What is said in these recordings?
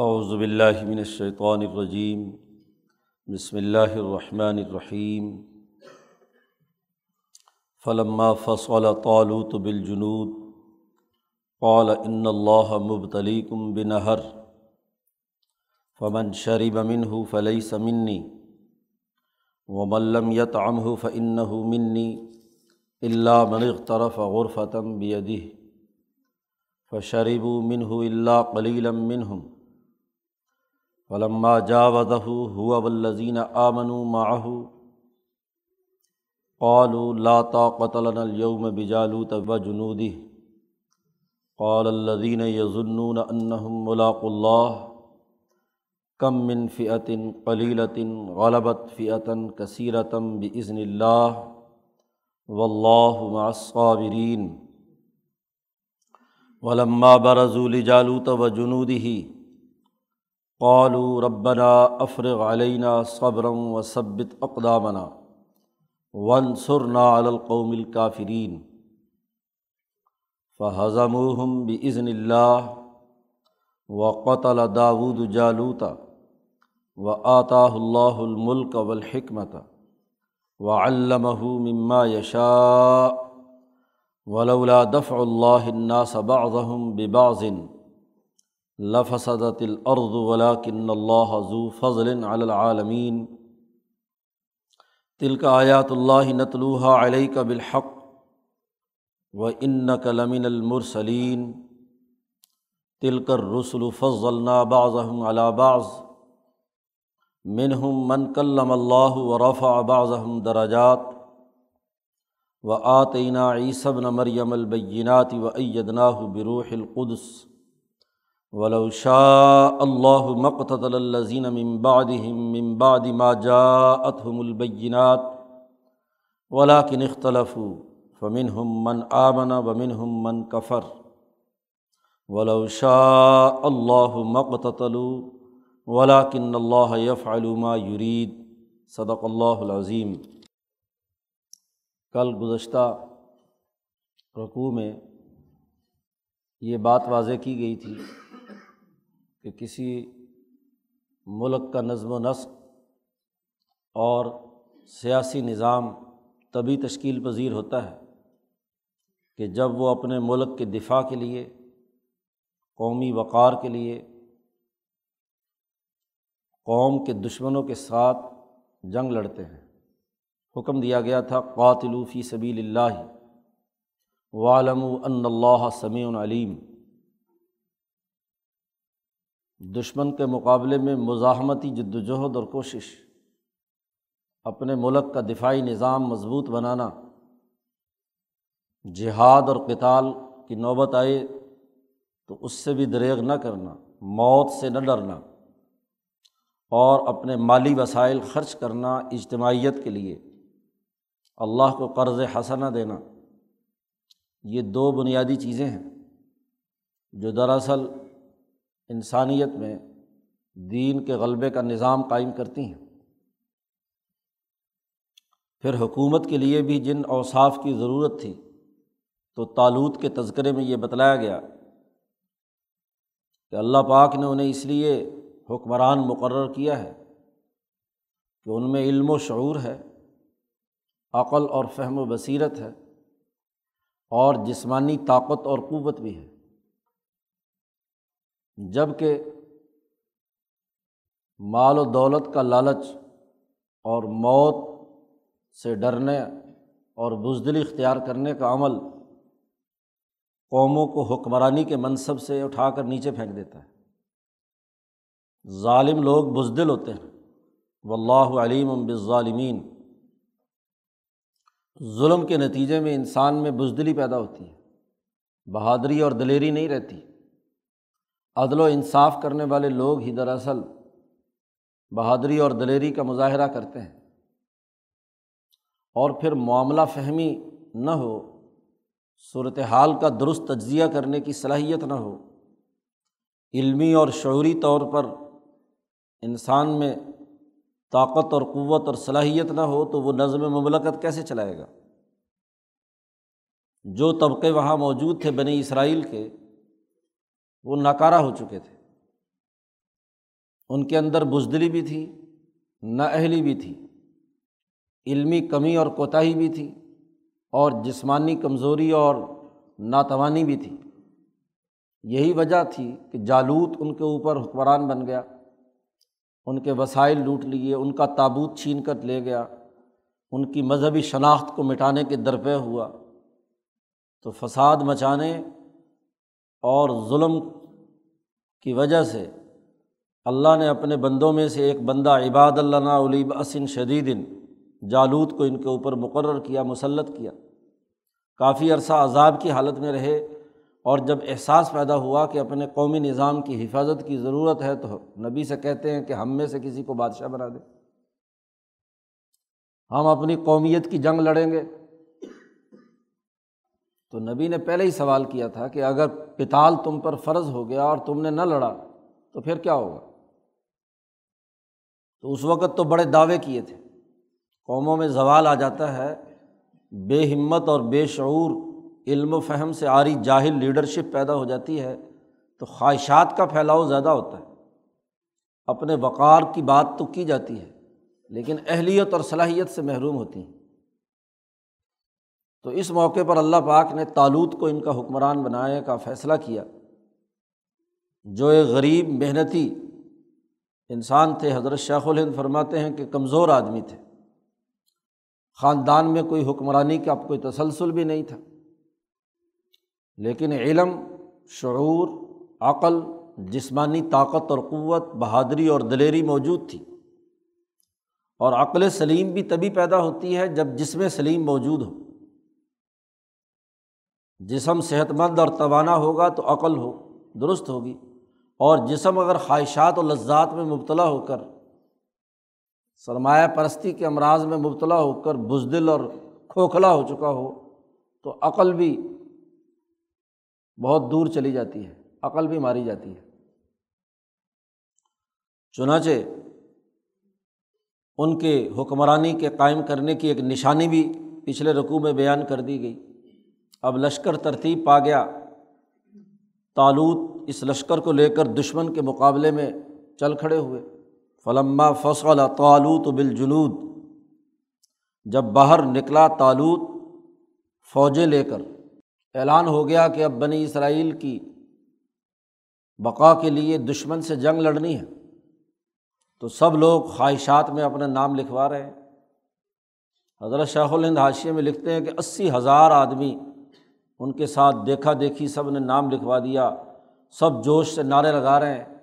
اعوذ باللہ من الشیطان الرجیم، بسم اللہ الرحمن الرحیم۔ فلما فصل طالوت بالجنود، قال ان اللہ مبتلیکم بنہر، فمن شرب منه فليس مني ومن لم يطعمه فإنه مني إلا من اغترف غرفة بيده، فشربوا منه إلا قليلا منهم فلما جاوزه هو والذين آمنوا معه قالوا لا طاقة لنا اليوم بجالوت وجنوده. قال الذين يظنون أنهم ملاقوا الله کم من فعتن قلیلتن غلبت فعتاً کثیرتم بزن اللہ و اللہ معصابرین ولما برضول جالوت و قالو ربنا افرغ علینہ صبرم و ثبت اقدامنا ون سرنا القوم الکافرین فضم بزن اللہ و قطل داود جالوتا و آطا اللہ الملک والحکمت و علمہ مما یشاء ولولا دفع اللہ الناس بعضهم ببعض. لفسدت الارض ولكن اللہ ذو فضل علی العالمین۔ تلک آیات اللہ نتلوها علیک بالحق و انک لمن المرسلین۔ تلک الرسل فضلنا بعضهم على منہم من کلم اللہ و رفع بعضهم دراجات و آتینہ عیصب نہ مریم البینات و بروح القدس۔ ولو شاء اللہ مقتد الزین من بعدهم من بعد ما جاءتهم البینات ولكن اختلفوا فمنهم من آمن ومنهم من کفر ولو شاء اللہ مقتلوا ولاکن اللہ یف علومہ یرید صدق اللہ العظیم کل گزشتہ رقوع میں یہ بات واضح کی گئی تھی کہ کسی ملک کا نظم و نسق اور سیاسی نظام تبھی تشکیل پذیر ہوتا ہے کہ جب وہ اپنے ملک کے دفاع کے لیے، قومی وقار کے لیے، قوم کے دشمنوں کے ساتھ جنگ لڑتے ہیں۔ حکم دیا گیا تھا قاتل فی سبیل اللہ والم ان اللہ سمیع علیم دشمن کے مقابلے میں مزاحمتی جد وجہد اور کوشش، اپنے ملک کا دفاعی نظام مضبوط بنانا، جہاد اور کتال کی نوبت آئے تو اس سے بھی دریغ نہ کرنا، موت سے نہ ڈرنا، اور اپنے مالی وسائل خرچ کرنا اجتماعیت کے لیے۔ اللہ کو قرض حسنہ دینا، یہ دو بنیادی چیزیں ہیں جو دراصل انسانیت میں دین کے غلبے کا نظام قائم کرتی ہیں۔ پھر حکومت کے لیے بھی جن اوصاف کی ضرورت تھی، تو تالوت کے تذکرے میں یہ بتلایا گیا کہ اللہ پاک نے انہیں اس لیے حکمران مقرر کیا ہے کہ ان میں علم و شعور ہے، عقل اور فہم و بصیرت ہے اور جسمانی طاقت اور قوت بھی ہے۔ جبکہ مال و دولت کا لالچ اور موت سے ڈرنے اور بزدلی اختیار کرنے کا عمل قوموں کو حکمرانی کے منصب سے اٹھا کر نیچے پھینک دیتا ہے۔ ظالم لوگ بزدل ہوتے ہیں۔ و اللہ علیم بالظالمین۔ ظلم کے نتیجے میں انسان میں بزدلی پیدا ہوتی ہے۔ بہادری اور دلیری نہیں رہتی۔ عدل و انصاف کرنے والے لوگ ہی دراصل بہادری اور دلیری کا مظاہرہ کرتے ہیں۔ اور پھر معاملہ فہمی نہ ہو صورت حال کا درست تجزیہ کرنے کی صلاحیت نہ ہو، علمی اور شعوری طور پر انسان میں طاقت اور قوت اور صلاحیت نہ ہو تو وہ نظم مملکت کیسے چلائے گا؟ جو طبقے وہاں موجود تھے بنی اسرائیل کے وہ ناکارہ ہو چکے تھے۔ ان کے اندر بزدلی بھی تھی، نہ اہلی بھی تھی۔ علمی کمی اور کوتاہی بھی تھی اور جسمانی کمزوری اور ناتوانی بھی تھی۔ یہی وجہ تھی کہ جالوت ان کے اوپر حکمران بن گیا، ان کے وسائل لوٹ لیے، ان کا تابوت چھین کر لے گیا، ان کی مذہبی شناخت کو مٹانے کے درپے ہوا۔ تو فساد مچانے اور ظلم کی وجہ سے اللہ نے اپنے بندوں میں سے ایک بندہ عباد اللہ علی بسن شدید جالود کو ان کے اوپر مقرر کیا، مسلط کیا۔ کافی عرصہ عذاب کی حالت میں رہے اور جب احساس پیدا ہوا کہ اپنے قومی نظام کی حفاظت کی ضرورت ہے تو نبی سے کہتے ہیں کہ ہم میں سے کسی کو بادشاہ بنا دیں ہم اپنی قومیت کی جنگ لڑیں گے۔ تو نبی نے پہلے ہی سوال کیا تھا کہ اگر پتال تم پر فرض ہو گیا اور تم نے نہ لڑا، تو پھر کیا ہوگا؟ تو اس وقت تو بڑے دعوے کیے تھے۔ قوموں میں زوال آ جاتا ہے، بے ہمت اور بے شعور علم و فہم سے آری جاہل لیڈرشپ پیدا ہو جاتی ہے، تو خواہشات کا پھیلاؤ زیادہ ہوتا ہے۔ اپنے وقار کی بات تو کی جاتی ہے، لیکن اہلیت اور صلاحیت سے محروم ہوتی ہیں۔ تو اس موقع پر اللہ پاک نے تالوت کو ان کا حکمران بنانے کا فیصلہ کیا۔ جو ایک غریب، محنتی انسان تھے، حضرت شیخ الہند فرماتے ہیں کہ کمزور آدمی تھے۔ خاندان میں کوئی حکمرانی کا کوئی تسلسل بھی نہیں تھا۔ لیکن علم، شعور، عقل، جسمانی طاقت اور قوت، بہادری اور دلیری موجود تھی۔ اور عقل سلیم بھی تبھی پیدا ہوتی ہے جب جسم سلیم موجود ہو جسم صحت مند اور توانا ہوگا تو عقل ہو، درست ہوگی۔ اور جسم اگر خواہشات و لذات میں مبتلا ہو کر، سرمایہ پرستی کے امراض میں مبتلا ہو کر بزدل اور کھوکھلا ہو چکا ہو، تو عقل بھی بہت دور چلی جاتی ہے، عقل بھی ماری جاتی ہے۔ چنانچہ، ان کے حکمرانی کے قائم کرنے کی ایک نشانی بھی پچھلے رقوع میں بیان کر دی گئی۔ اب لشکر ترتیب پا گیا۔ تالوت اس لشکر کو لے کر دشمن کے مقابلے میں چل کھڑے ہوئے۔ فلما فصل تالوت بالجنود۔ جب باہر نکلا تالوت فوجیں لے کر، اعلان ہو گیا کہ اب بنی اسرائیل کی بقا کے لیے دشمن سے جنگ لڑنی ہے۔ تو سب لوگ خواہشات میں اپنا نام لکھوا رہے ہیں۔ حضرت شاہ الہند حاشیے میں لکھتے ہیں کہ اسی ہزار آدمی ان کے ساتھ دیکھا دیکھی سب نے نام لکھوا دیا۔ سب جوش سے نعرے لگا رہے ہیں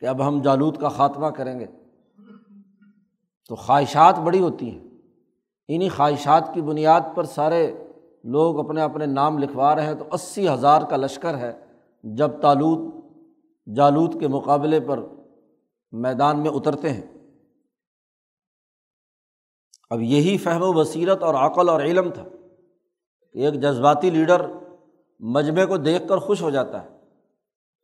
کہ اب ہم جالود کا خاتمہ کریں گے۔ تو خواہشات بڑی ہوتی ہیں۔ انہیں خواہشات کی بنیاد پر سارے لوگ اپنے اپنے نام لکھوا رہے ہیں۔ تو اسی ہزار کا لشکر ہے۔ جب تالود جالود کے مقابلے پر میدان میں اترتے ہیں۔ اب یہی فہم و بصیرت اور عقل اور علم تھا۔ کہ ایک جذباتی لیڈر مجمعے کو دیکھ کر خوش ہو جاتا ہے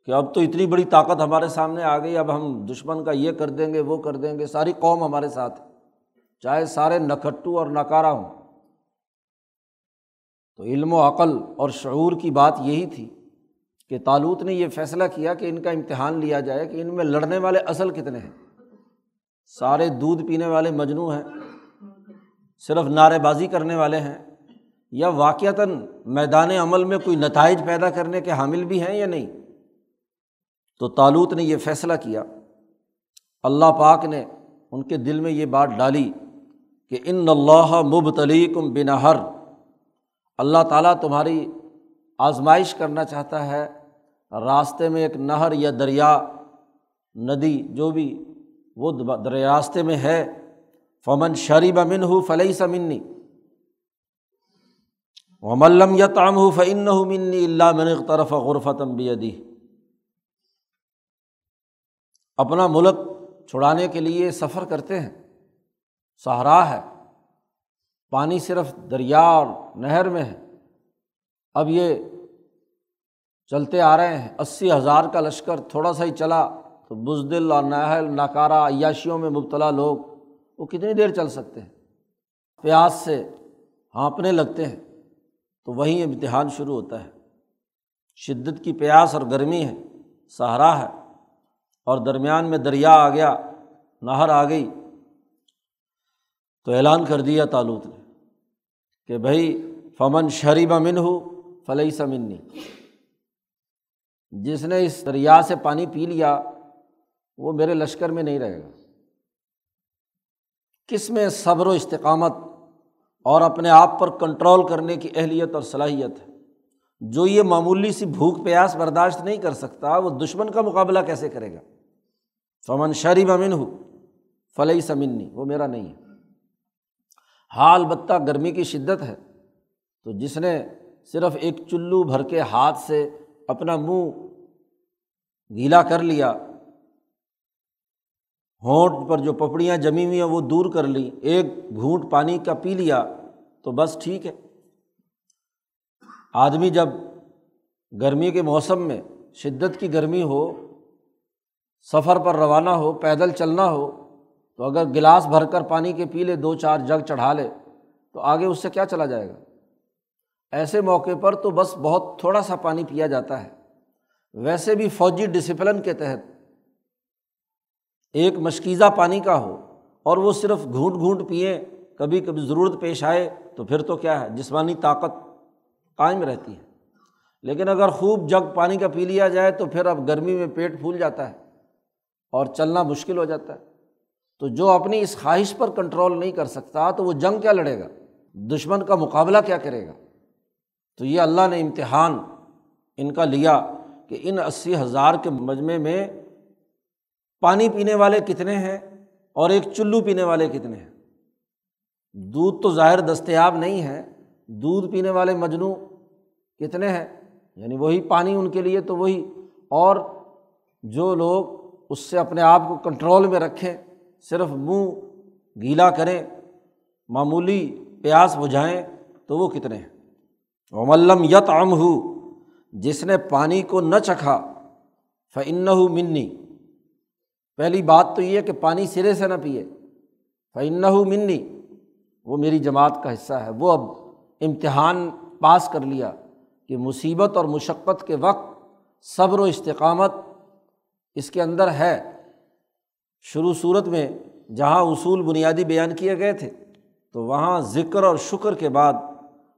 کہ اب تو اتنی بڑی طاقت ہمارے سامنے آ گئی، اب ہم دشمن کا یہ کر دیں گے، وہ کر دیں گے، ساری قوم ہمارے ساتھ چاہے سارے نکھٹو اور نکارا ہوں۔ تو علم و عقل اور شعور کی بات یہی تھی کہ تالوت نے یہ فیصلہ کیا کہ ان کا امتحان لیا جائے کہ ان میں لڑنے والے اصل کتنے ہیں۔ سارے دودھ پینے والے مجنو ہیں، صرف نعرے بازی کرنے والے ہیں۔ یا واقعتاً میدان عمل میں کوئی نتائج پیدا کرنے کے حامل بھی ہیں یا نہیں؟ تو تالوت نے یہ فیصلہ کیا۔ اللہ پاک نے ان کے دل میں یہ بات ڈالی کہ ان اللہ مبتلی کم بنہر۔ اللہ تعالیٰ تمہاری آزمائش کرنا چاہتا ہے۔ راستے میں ایک نہر یا دریا، ندی جو بھی وہ دریا راستے میں ہے۔ فمن شریب امن ہو فلئی سمنی وملم یا تام ہو فن منی اللہ من طرف غرفتم بیدی اپنا ملک چھڑانے کے لیے سفر کرتے ہیں۔ سہرا ہے۔ پانی صرف دریا اور نہر میں ہے۔ اب یہ چلتے آ رہے ہیں۔ اسی ہزار کا لشکر تھوڑا سا ہی چلا تو بزدل اور نہل ناکارہ، عیاشیوں میں مبتلا لوگ وہ کتنی دیر چل سکتے ہیں؟ پیاس سے ہانپنے لگتے ہیں۔ تو وہیں امتحان شروع ہوتا ہے۔ شدت کی پیاس اور گرمی ہے سہارا ہے اور درمیان میں دریا آ گیا، نہر آ گئی۔ تو اعلان کر دیا تالوت نے کہ بھائی، فمن شریب امن ہو فلئی سمنی جس نے اس دریا سے پانی پی لیا، وہ میرے لشکر میں نہیں رہے گا۔ کس میں صبر و استقامت اور اپنے آپ پر کنٹرول کرنے کی اہلیت اور صلاحیت ہے۔ جو یہ معمولی سی بھوک پیاس برداشت نہیں کر سکتا، وہ دشمن کا مقابلہ کیسے کرے گا؟ فمن شریب امن ہو فلئی سمنی وہ میرا نہیں ہے۔ حال بتہ گرمی کی شدت ہے، تو جس نے صرف ایک چلو بھر کے ہاتھ سے اپنا منہ گیلا کر لیا ہونٹ پر جو پپڑیاں جمی ہوئی ہیں وہ دور کر لی ایک گھونٹ پانی کا پی لیا تو بس ٹھیک ہے۔ آدمی جب گرمی کے موسم میں شدت کی گرمی ہو، سفر پر روانہ ہو، پیدل چلنا ہو، تو اگر گلاس بھر کر پانی کے پی لے، دو چار جگ چڑھا لے، تو آگے اس سے کیا چلا جائے گا؟ ایسے موقع پر تو بس بہت تھوڑا سا پانی پیا جاتا ہے۔ ویسے بھی فوجی ڈسپلن کے تحت ایک مشکیزہ پانی کا ہو اور وہ صرف گھونٹ گھونٹ پئیں کبھی کبھی ضرورت پیش آئے تو پھر تو کیا ہے، جسمانی طاقت قائم رہتی ہے۔ لیکن اگر خوب جگ پانی کا پی لیا جائے تو پھر اب گرمی میں پیٹ پھول جاتا ہے اور چلنا مشکل ہو جاتا ہے۔ تو جو اپنی اس خواہش پر کنٹرول نہیں کر سکتا تو وہ جنگ کیا لڑے گا؟ دشمن کا مقابلہ کیا کرے گا؟ تو یہ اللہ نے امتحان ان کا لیا کہ ان اسی ہزار کے مجمعے میں پانی پینے والے کتنے ہیں اور ایک چلو پینے والے کتنے ہیں؟ دودھ تو ظاہر دستیاب نہیں ہے۔ دودھ پینے والے مجنو کتنے ہیں؟ یعنی وہی پانی ان کے لیے تو وہی۔ اور جو لوگ اس سے اپنے آپ کو کنٹرول میں رکھیں، صرف منہ گیلا کریں، معمولی پیاس بجھائیں، تو وہ کتنے ہیں؟ وملم یت ام ہو جس نے پانی کو نہ چکھا فن منی پہلی بات تو یہ کہ پانی سرے سے نہ پیے۔ فن منی وہ میری جماعت کا حصہ ہے۔ وہ اب امتحان پاس کر لیا کہ مصیبت اور مشقت کے وقت صبر و استقامت اس کے اندر ہے۔ شروع صورت میں جہاں اصول بنیادی بیان کیے گئے تھے، تو وہاں ذکر اور شکر کے بعد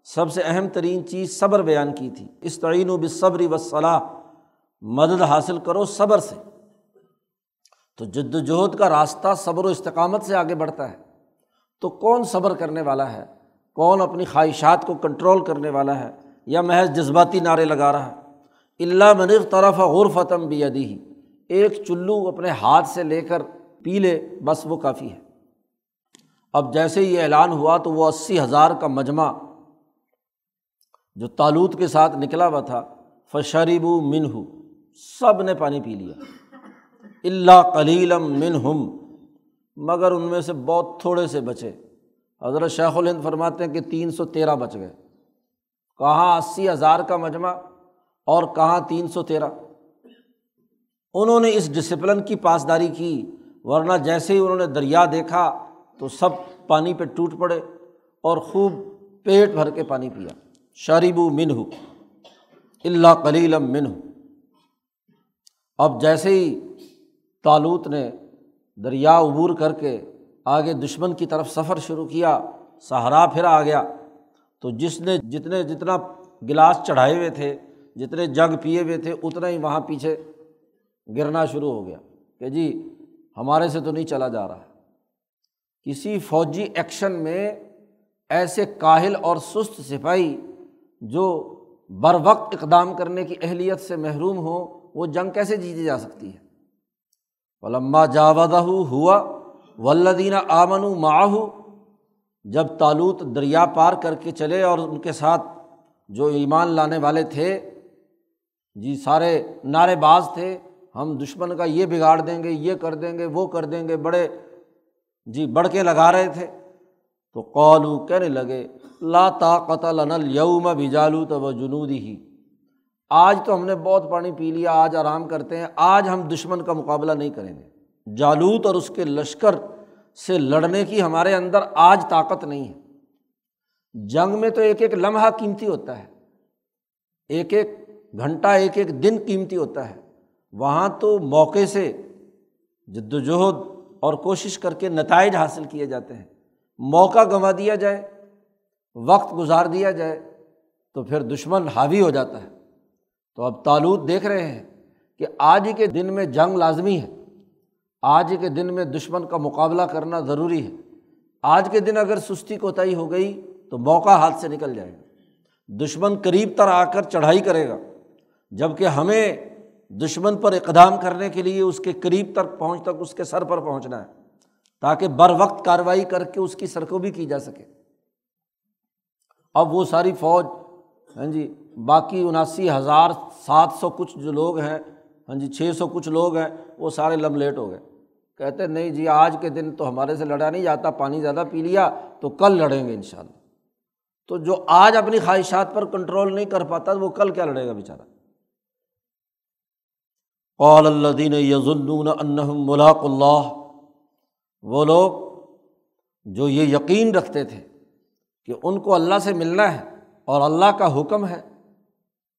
سب سے اہم ترین چیز صبر بیان کی تھی۔ اس تعین و بصبری وصلاح مدد حاصل کرو صبر سے۔ تو جد وجہد کا راستہ صبر و استقامت سے آگے بڑھتا ہے۔ تو کون صبر کرنے والا ہے؟ کون اپنی خواہشات کو کنٹرول کرنے والا ہے؟ یا محض جذباتی نعرے لگا رہا ہے؟ اللہ منف طرف غور فتم بھی ہی ایک چلو اپنے ہاتھ سے لے کر پی لے، بس وہ کافی ہے۔ اب جیسے یہ اعلان ہوا تو وہ اسی ہزار کا مجمع جو تالوت کے ساتھ نکلا ہوا تھا فشریب من ہو سب نے پانی پی لیا۔ اللہ کلیلم من ہم مگر ان میں سے بہت تھوڑے سے بچے۔ حضرت شیخ الہند فرماتے ہیں کہ تین سو تیرہ بچ گئے۔ کہاں اسی ہزار کا مجمع اور کہاں تین سو تیرہ؟ انہوں نے اس ڈسپلن کی پاسداری کی، ورنہ جیسے ہی انہوں نے دریا دیکھا تو سب پانی پہ ٹوٹ پڑے اور خوب پیٹ بھر کے پانی پیا۔ شریب من ہو اللہ کلیلم من ہو اب جیسے ہی تالوت نے دریا عبور کر کے آگے دشمن کی طرف سفر شروع کیا سہارا پھر آ گیا۔ تو جس نے جتنے جتنا گلاس چڑھائے ہوئے تھے، جتنے جگ پیے ہوئے تھے، اتنا ہی وہاں پیچھے گرنا شروع ہو گیا کہ جی ہمارے سے تو نہیں چلا جا رہا۔ کسی فوجی ایکشن میں ایسے کاہل اور سست سپاہی جو بر وقت اقدام کرنے کی اہلیت سے محروم ہو وہ جنگ کیسے جیتی جا سکتی ہے؟ ولما جاودہ ہوا ولدینہ آمن معاہو جب تالوت دریا پار کر کے چلے اور ان کے ساتھ جو ایمان لانے والے تھے جی سارے نعرے باز تھے، ہم دشمن کا یہ بگاڑ دیں گے، یہ کر دیں گے، وہ کر دیں گے، بڑے جی بڑھ کے لگا رہے تھے۔ تو قولو کہنے لگے، لا طاقت لنا اليوم بجالوت و جنودی ہی آج تو ہم نے بہت پانی پی لیا، آج آرام کرتے ہیں، آج ہم دشمن کا مقابلہ نہیں کریں گے۔ جالوت اور اس کے لشکر سے لڑنے کی ہمارے اندر آج طاقت نہیں ہے۔ جنگ میں تو ایک ایک لمحہ قیمتی ہوتا ہے۔ ایک ایک گھنٹہ، ایک ایک دن قیمتی ہوتا ہے۔ وہاں تو موقع سے جد وجہد اور کوشش کر کے نتائج حاصل کیے جاتے ہیں۔ موقع گنوا دیا جائے، وقت گزار دیا جائے، تو پھر دشمن حاوی ہو جاتا ہے۔ تو اب تالود دیکھ رہے ہیں کہ آج کے دن میں جنگ لازمی ہے۔ آج کے دن میں دشمن کا مقابلہ کرنا ضروری ہے۔ آج کے دن اگر سستی کوتاہی ہو گئی تو موقع ہاتھ سے نکل جائے گا۔ دشمن قریب تر آ کر چڑھائی کرے گا۔ جبکہ ہمیں دشمن پر اقدام کرنے کے لیے اس کے قریب تک پہنچ تک اس کے سر پر پہنچنا ہے، تاکہ بر وقت کارروائی کر کے اس کی سرکوبی کی جا سکے۔ اب وہ ساری فوج ہاں جی باقی اناسی ہزار سات سو کچھ جو لوگ ہیں ہاں جی چھ سو کچھ لوگ ہیں، وہ سارے لم لیٹ ہو گئے۔ کہتے نہیں جی آج کے دن تو ہمارے سے لڑا نہیں جاتا، پانی زیادہ پی لیا تو کل لڑیں گے ان شاء اللہ تو جو آج اپنی خواہشات پر کنٹرول نہیں کر پاتا، وہ کل کیا لڑے گا بیچارہ؟ قول الدین یزن انہم ملاق اللہ۔ وہ لوگ جو یہ یقین رکھتے تھے کہ ان کو اللہ سے ملنا ہے اور اللہ کا حکم ہے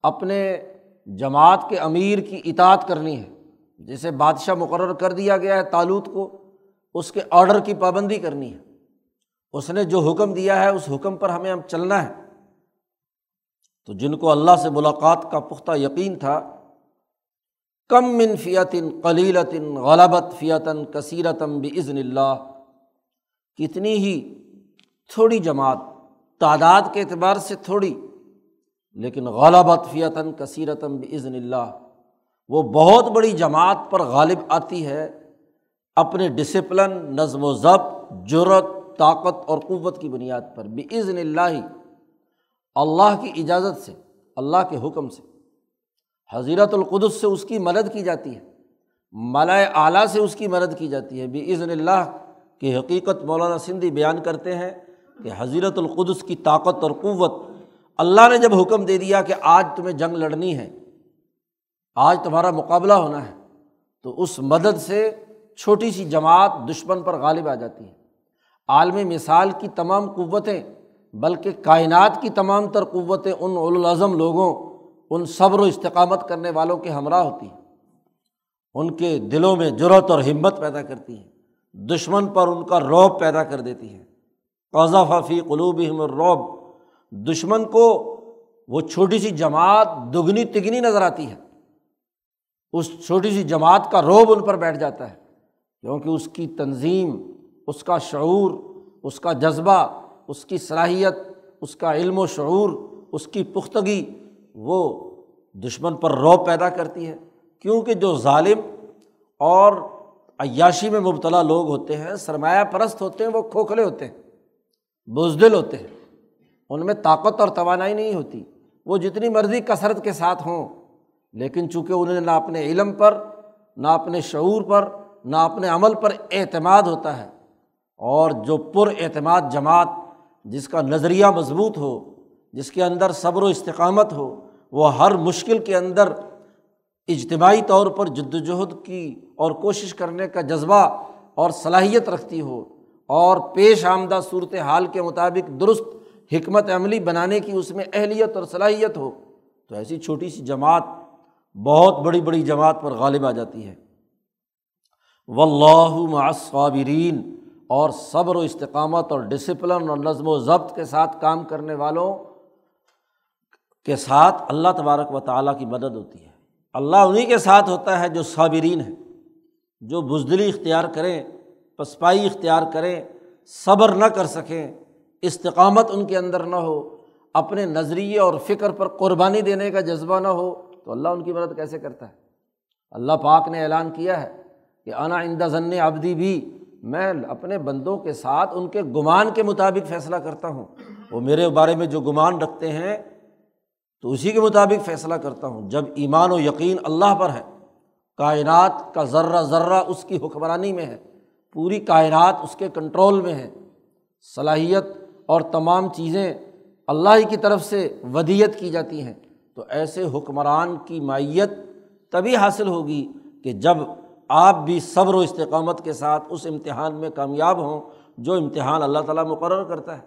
اپنے جماعت کے امیر کی اطاعت کرنی ہے۔ جسے بادشاہ مقرر کر دیا گیا ہے تالوت کو، اس کے آڈر کی پابندی کرنی ہے۔ اس نے جو حکم دیا ہے، اس حکم پر ہمیں اب چلنا ہے۔ تو جن کو اللہ سے ملاقات کا پختہ یقین تھا، کم من فیتن قلیلتن غلبت فیتن کثیرتم بزن اللہ، کتنی ہی تھوڑی جماعت، تعداد کے اعتبار سے تھوڑی لیکن غلبت فیتاً کثیرتم بزن اللہ۔ وہ بہت بڑی جماعت پر غالب آتی ہے۔ اپنے ڈسپلن نظم و ضبط جرت طاقت اور قوت کی بنیاد پر۔ بزن اللہ اللہ کی اجازت سے، اللہ کے حکم سے۔ حضیرت القدس سے اس کی مدد کی جاتی ہے۔ ملائے اعلیٰ سے اس کی مدد کی جاتی ہے۔ بزن اللہ کی حقیقت مولانا سندھی بیان کرتے ہیں کہ حضیرت القدس کی طاقت اور قوت اللہ نے جب حکم دے دیا کہ آج تمہیں جنگ لڑنی ہے، آج تمہارا مقابلہ ہونا ہے، تو اس مدد سے چھوٹی سی جماعت دشمن پر غالب آ جاتی ہے۔ عالمی مثال کی تمام قوتیں، بلکہ کائنات کی تمام تر قوتیں ان الاظم لوگوں، ان صبر و استقامت کرنے والوں کے ہمراہ ہوتی ہیں۔ ان کے دلوں میں جرت اور ہمت پیدا کرتی ہیں، دشمن پر ان کا روب پیدا کر دیتی ہیں۔ قضا فی قلوب روب دشمن کو وہ چھوٹی سی جماعت دگنی تگنی نظر آتی ہے۔ اس چھوٹی سی جماعت کا روب ان پر بیٹھ جاتا ہے، کیونکہ اس کی تنظیم، اس کا شعور، اس کا جذبہ، اس کی صلاحیت، اس کا علم و شعور، اس کی پختگی وہ دشمن پر روب پیدا کرتی ہے۔ کیونکہ جو ظالم اور عیاشی میں مبتلا لوگ ہوتے ہیں، سرمایہ پرست ہوتے ہیں، وہ کھوکھلے ہوتے ہیں، بزدل ہوتے ہیں۔ ان میں طاقت اور توانائی نہیں ہوتی۔ وہ جتنی مرضی کثرت کے ساتھ ہوں، لیکن چونکہ انہیں نہ اپنے علم پر، نہ اپنے شعور پر، نہ اپنے عمل پر اعتماد ہوتا ہے، اور جو پر اعتماد جماعت جس کا نظریہ مضبوط ہو، جس کے اندر صبر و استقامت ہو، وہ ہر مشکل کے اندر اجتماعی طور پر جد وجہد کی اور کوشش کرنے کا جذبہ اور صلاحیت رکھتی ہو، اور پیش آمدہ صورت حال کے مطابق درست حکمت عملی بنانے کی اس میں اہلیت اور صلاحیت ہو، تو ایسی چھوٹی سی جماعت بہت بڑی بڑی جماعت پر غالب آ جاتی ہے۔ و اللہ معصابرین اور صبر و استقامت اور ڈسپلن اور نظم و ضبط کے ساتھ کام کرنے والوں کے ساتھ اللہ تبارک و تعالیٰ کی مدد ہوتی ہے۔ اللہ انہیں کے ساتھ ہوتا ہے جو صابرین ہے جو بزدلی اختیار کریں، پسپائی اختیار کریں، صبر نہ کر سکیں۔ استقامت ان کے اندر نہ ہو، اپنے نظریے اور فکر پر قربانی دینے کا جذبہ نہ ہو، تو اللہ ان کی مدد کیسے کرتا ہے؟ اللہ پاک نے اعلان کیا ہے کہ انا اندہ ضن ابدی بھی، میں اپنے بندوں کے ساتھ ان کے گمان کے مطابق فیصلہ کرتا ہوں۔ وہ میرے بارے میں جو گمان رکھتے ہیں، تو اسی کے مطابق فیصلہ کرتا ہوں۔ جب ایمان و یقین اللہ پر ہے، کائنات کا ذرہ ذرہ اس کی حکمرانی میں ہے، پوری کائنات اس کے کنٹرول میں ہے۔ صلاحیت اور تمام چیزیں اللہ ہی کی طرف سے ودیت کی جاتی ہیں۔ تو ایسے حکمران کی مائیت تبھی حاصل ہوگی کہ جب آپ بھی صبر و استقامت کے ساتھ اس امتحان میں کامیاب ہوں جو امتحان اللہ تعالیٰ مقرر کرتا ہے۔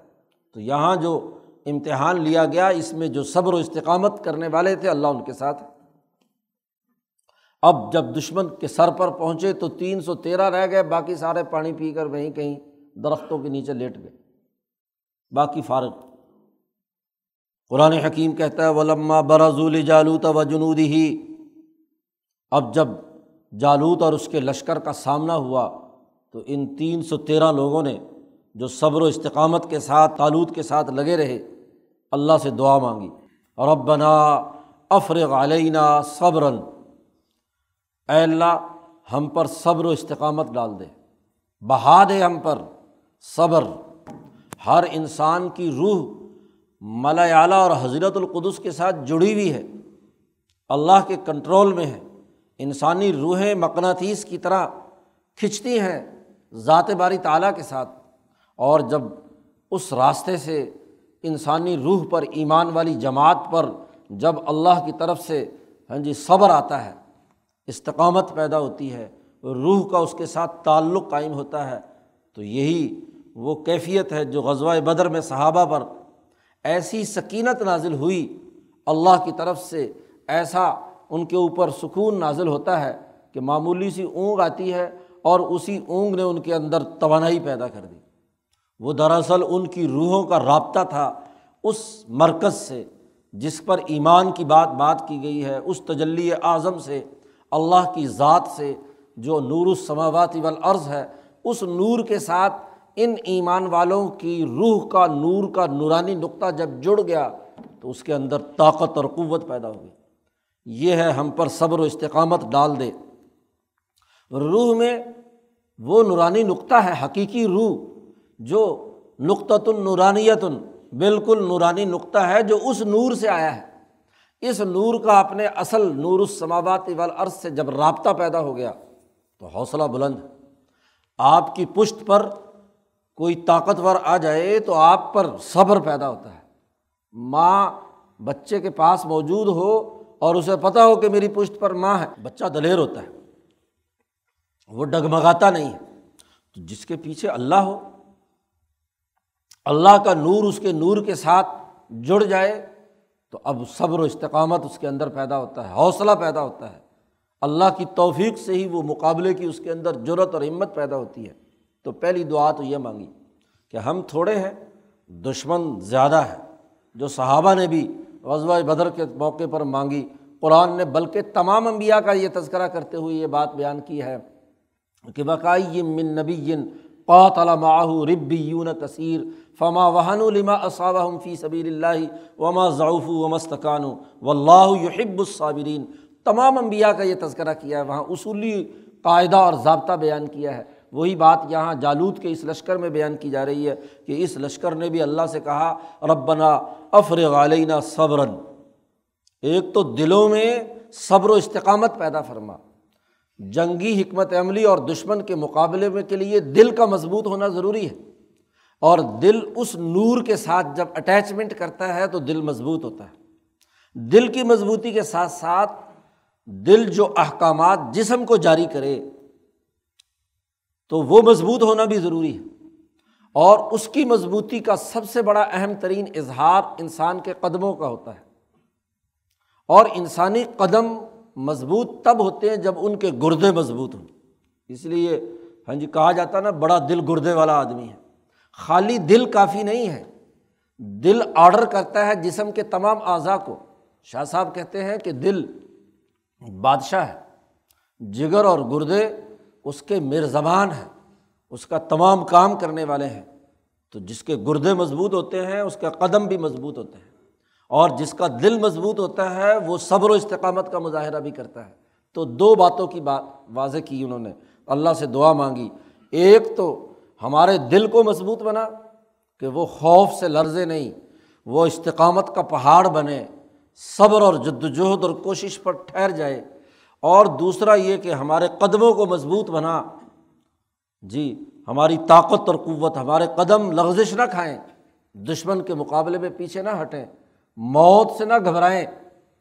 تو یہاں جو امتحان لیا گیا، اس میں جو صبر و استقامت کرنے والے تھے، اللہ ان کے ساتھ اب جب دشمن کے سر پر پہنچے تو تین سو تیرہ رہ گئے، باقی سارے پانی پی کر وہیں کہیں درختوں کے نیچے لیٹ گئے۔ باقی فارغ۔ قرآن حکیم کہتا ہے، ولما برضول جالوت و جنودی ہی اب جب جالوت اور اس کے لشکر کا سامنا ہوا، تو ان تین سو تیرہ لوگوں نے جو صبر و استقامت کے ساتھ تالود کے ساتھ لگے رہے، اللہ سے دعا مانگی۔ اور اب بنا افرغ علینہ صبرن اے اللہ، ہم پر صبر و استقامت ڈال دے۔ بہا دے ہم پر صبر۔ ہر انسان کی روح ملا اعلیٰ اور حضرت القدس کے ساتھ جڑی ہوئی ہے۔ اللہ کے کنٹرول میں ہے۔ انسانی روحیں مقناطیس کی طرح کھنچتی ہیں ذات باری تعلیٰ کے ساتھ۔ اور جب اس راستے سے انسانی روح پر ایمان والی جماعت پر جب اللہ کی طرف سے ہاں جی صبر آتا ہے، استقامت پیدا ہوتی ہے، روح کا اس کے ساتھ تعلق قائم ہوتا ہے، تو یہی وہ کیفیت ہے جو غزوہ بدر میں صحابہ پر ایسی سکینت نازل ہوئی، اللہ کی طرف سے ایسا ان کے اوپر سکون نازل ہوتا ہے کہ معمولی سی اونگ آتی ہے اور اسی اونگ نے ان کے اندر توانائی پیدا کر دی۔ وہ دراصل ان کی روحوں کا رابطہ تھا اس مرکز سے جس پر ایمان کی بات بات کی گئی ہے، اس تجلی اعظم سے، اللہ کی ذات سے جو نور السماوات والارض ہے، اس نور کے ساتھ ان ایمان والوں کی روح کا نور کا نورانی نقطہ جب جڑ گیا تو اس کے اندر طاقت اور قوت پیدا ہو گئی یہ ہے ہم پر صبر و استقامت ڈال دے۔ روح میں وہ نورانی نقطہ ہے، حقیقی روح، جو نقطۃ النورانیت بالکل نورانی نقطہ ہے جو اس نور سے آیا ہے۔ اس نور کا اپنے اصل نور السماوات والارض سے جب رابطہ پیدا ہو گیا تو حوصلہ بلند آپ کی پشت پر کوئی طاقتور آ جائے تو آپ پر صبر پیدا ہوتا ہے۔ ماں بچے کے پاس موجود ہو اور اسے پتہ ہو کہ میری پشت پر ماں ہے۔ بچہ دلیر ہوتا ہے۔ وہ ڈگمگاتا نہیں ہے۔ تو جس کے پیچھے اللہ ہو، اللہ کا نور اس کے نور کے ساتھ جڑ جائے تو اب صبر و استقامت اس کے اندر پیدا ہوتا ہے، حوصلہ پیدا ہوتا ہے۔ اللہ کی توفیق سے ہی وہ مقابلے کی اس کے اندر جرت اور ہمت پیدا ہوتی ہے۔ تو پہلی دعا تو یہ مانگی کہ ہم تھوڑے ہیں، دشمن زیادہ ہے جو صحابہ نے بھی غزوہ بدر کے موقع پر مانگی، قرآن نے بلکہ تمام انبیاء کا یہ تذکرہ کرتے ہوئے یہ بات بیان کی ہے کہ بقائی من نبی قوت علامہ ربی یون کثیر فما وحن الما اصاب فی صبی اللہ وما ضعف و مستقان و اللہ یحب الصابرین۔ تمام انبیاء کا یہ تذکرہ کیا ہے، وہاں اصولی قاعدہ اور ضابطہ بیان کیا ہے۔ وہی بات یہاں جالود کے اس لشکر میں بیان کی جا رہی ہے کہ اس لشکر نے بھی اللہ سے کہا، ربنا افر غالینہ صبرن ایک تو دلوں میں صبر و استقامت پیدا فرما۔ جنگی حکمت عملی اور دشمن کے مقابلے میں کے لیے دل کا مضبوط ہونا ضروری ہے۔ اور دل اس نور کے ساتھ جب اٹیچمنٹ کرتا ہے تو دل مضبوط ہوتا ہے۔ دل کی مضبوطی کے ساتھ ساتھ دل جو احکامات جسم کو جاری کرے تو وہ مضبوط ہونا بھی ضروری ہے۔ اور اس کی مضبوطی کا سب سے بڑا اہم ترین اظہار انسان کے قدموں کا ہوتا ہے۔ اور انسانی قدم مضبوط تب ہوتے ہیں جب ان کے گردے مضبوط ہوں۔ اس لیے ہاں جی کہا جاتا ہے نا، بڑا دل گردے والا آدمی ہے۔ خالی دل کافی نہیں ہے۔ دل آڈر کرتا ہے جسم کے تمام اعضاء کو۔ شاہ صاحب کہتے ہیں کہ دل بادشاہ ہے۔ جگر اور گردے اس کے مرزبان ہیں، اس کا تمام کام کرنے والے ہیں۔ تو جس کے گردے مضبوط ہوتے ہیں، اس کا قدم بھی مضبوط ہوتے ہیں۔ اور جس کا دل مضبوط ہوتا ہے، وہ صبر و استقامت کا مظاہرہ بھی کرتا ہے۔ تو دو باتوں کی بات واضح کی انہوں نے۔ اللہ سے دعا مانگی۔ ایک تو ہمارے دل کو مضبوط بنا کہ وہ خوف سے لرزے نہیں، وہ استقامت کا پہاڑ بنے، صبر اور جد وجہد اور کوشش پر ٹھہر جائے۔ اور دوسرا یہ کہ ہمارے قدموں کو مضبوط بنا۔ جی ہماری طاقت اور قوت، ہمارے قدم لغزش نہ کھائیں، دشمن کے مقابلے میں پیچھے نہ ہٹیں، موت سے نہ گھبرائیں۔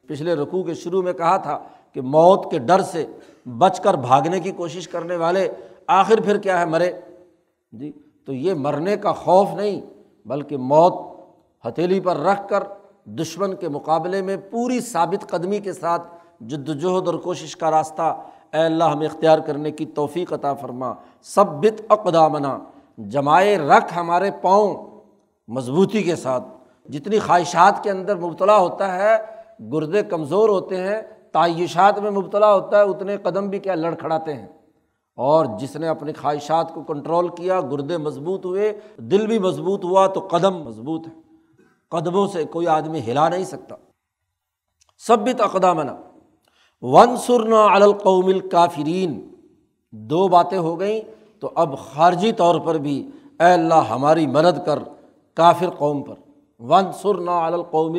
پچھلے رقوع کے شروع میں کہا تھا کہ موت کے ڈر سے بچ کر بھاگنے کی کوشش کرنے والے آخر پھر کیا ہے مرے؟ جی تو یہ مرنے کا خوف نہیں، بلکہ موت ہتھیلی پر رکھ کر دشمن کے مقابلے میں پوری ثابت قدمی کے ساتھ جد وجہد اور کوشش کا راستہ اے اللہ ہمیں اختیار کرنے کی توفیق عطا فرما۔ سب بت اقدامنا، جمائے رکھ ہمارے پاؤں مضبوطی کے ساتھ۔ جتنی خواہشات کے اندر مبتلا ہوتا ہے، گردے کمزور ہوتے ہیں، تعیشات میں مبتلا ہوتا ہے، اتنے قدم بھی کیا لڑکھڑاتے ہیں۔ اور جس نے اپنی خواہشات کو کنٹرول کیا، گردے مضبوط ہوئے، دل بھی مضبوط ہوا، تو قدم مضبوط ہے۔ قدموں سے کوئی آدمی ہلا نہیں سکتا۔ سب بھی تقدامنا ون سرنا القوم کافرین دو باتیں ہو گئیں، تو اب خارجی طور پر بھی اے اللہ ہماری مدد کر کافر قوم پر۔ ون سرنا القوم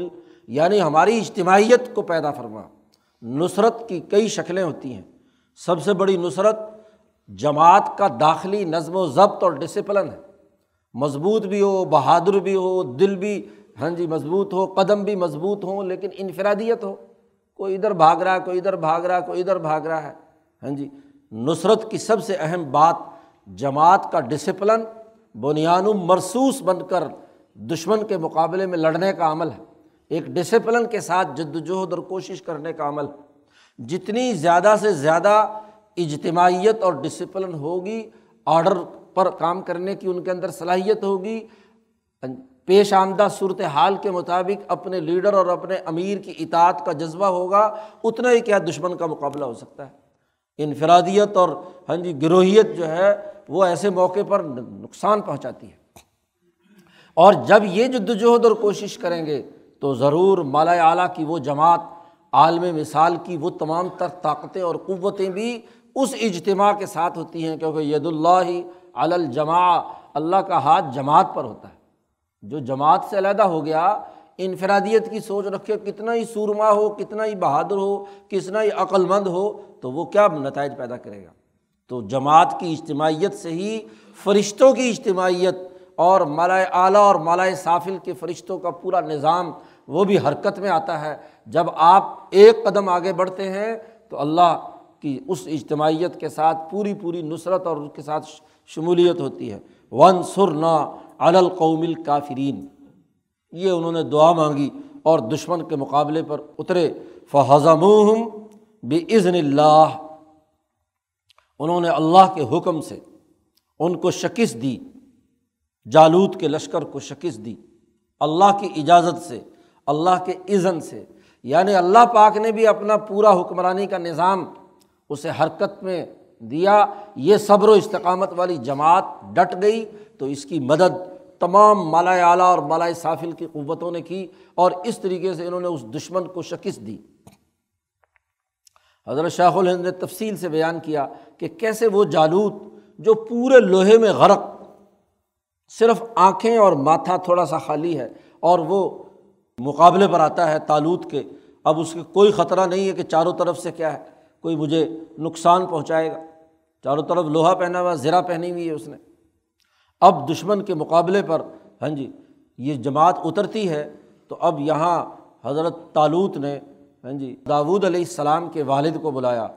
یعنی ہماری اجتماعیت کو پیدا فرما۔ نصرت کی کئی شکلیں ہوتی ہیں۔ سب سے بڑی نصرت جماعت کا داخلی نظم و ضبط اور ڈسپلن ہے۔ مضبوط بھی ہو، بہادر بھی ہو، دل بھی ہاں جی مضبوط ہو، قدم بھی مضبوط ہوں، لیکن انفرادیت ہو۔ کوئی ادھر بھاگ رہا ہے، کوئی ادھر بھاگ رہا ہے، کوئی ادھر بھاگ رہا ہے۔ ہاں جی نصرت کی سب سے اہم بات جماعت کا ڈسپلن بنیاد مرسوس بن کر دشمن کے مقابلے میں لڑنے کا عمل ہے۔ ایک ڈسپلن کے ساتھ جد وجہد اور کوشش کرنے کا عمل ہے۔ جتنی زیادہ سے زیادہ اجتماعیت اور ڈسپلن ہوگی آڈر پر کام کرنے کی ان کے اندر صلاحیت ہوگی۔ ہاں جی، پیش آمدہ صورت حال کے مطابق اپنے لیڈر اور اپنے امیر کی اطاعت کا جذبہ ہوگا، اتنا ہی کیا دشمن کا مقابلہ ہو سکتا ہے۔ انفرادیت اور ہاں جی گروہیت جو ہے، وہ ایسے موقع پر نقصان پہنچاتی ہے۔ اور جب یہ جدوجہد اور کوشش کریں گے، تو ضرور مالا اعلیٰ کی وہ جماعت، عالم مثال کی وہ تمام تر طاقتیں اور قوتیں بھی اس اجتماع کے ساتھ ہوتی ہیں، کیونکہ ید اللہ الجماع، اللہ کا ہاتھ جماعت پر ہوتا ہے۔ جو جماعت سے علیحدہ ہو گیا، انفرادیت کی سوچ رکھے، کتنا ہی سورما ہو، کتنا ہی بہادر ہو، کتنا ہی عقل مند ہو، تو وہ کیا نتائج پیدا کرے گا؟ تو جماعت کی اجتماعیت سے ہی فرشتوں کی اجتماعیت اور مالائے اعلیٰ اور مالائے صافل کے فرشتوں کا پورا نظام وہ بھی حرکت میں آتا ہے۔ جب آپ ایک قدم آگے بڑھتے ہیں، تو اللہ کی اس اجتماعیت کے ساتھ پوری پوری نصرت اور اس کے ساتھ شمولیت ہوتی ہے۔ ون سر نا القومل کافرین یہ انہوں نے دعا مانگی اور دشمن کے مقابلے پر اترے۔ فضم بے عزن اللہ انہوں نے اللہ کے حکم سے ان کو شکست دی۔ جالود کے لشکر کو شکست دی۔ اللہ کی اجازت سے، اللہ کے عزن سے۔ یعنی اللہ پاک نے بھی اپنا پورا حکمرانی کا نظام، اسے حرکت میں دیا، یہ صبر و استقامت والی جماعت ڈٹ گئی۔ تو اس کی مدد تمام مالا اعلیٰ اور مالا صافل کی قوتوں نے کی اور اس طریقے سے انہوں نے اس دشمن کو شکست دی۔ حضرت شاہ الہند نے تفصیل سے بیان کیا کہ کیسے وہ جالود جو پورے لوہے میں غرق، صرف آنکھیں اور ماتھا تھوڑا سا خالی ہے اور وہ مقابلے پر آتا ہے تالود کے، اب اس کے کوئی خطرہ نہیں ہے کہ چاروں طرف سے کیا ہے، کوئی مجھے نقصان پہنچائے گا۔ چاروں طرف لوہا پہنا ہوا زرا پہنی ہوئی ہے اس نے۔ اب دشمن کے مقابلے پر ہاں جی یہ جماعت اترتی ہے تو اب یہاں حضرت تالوت نے ہاں جی داود علیہ السلام کے والد کو بلایا۔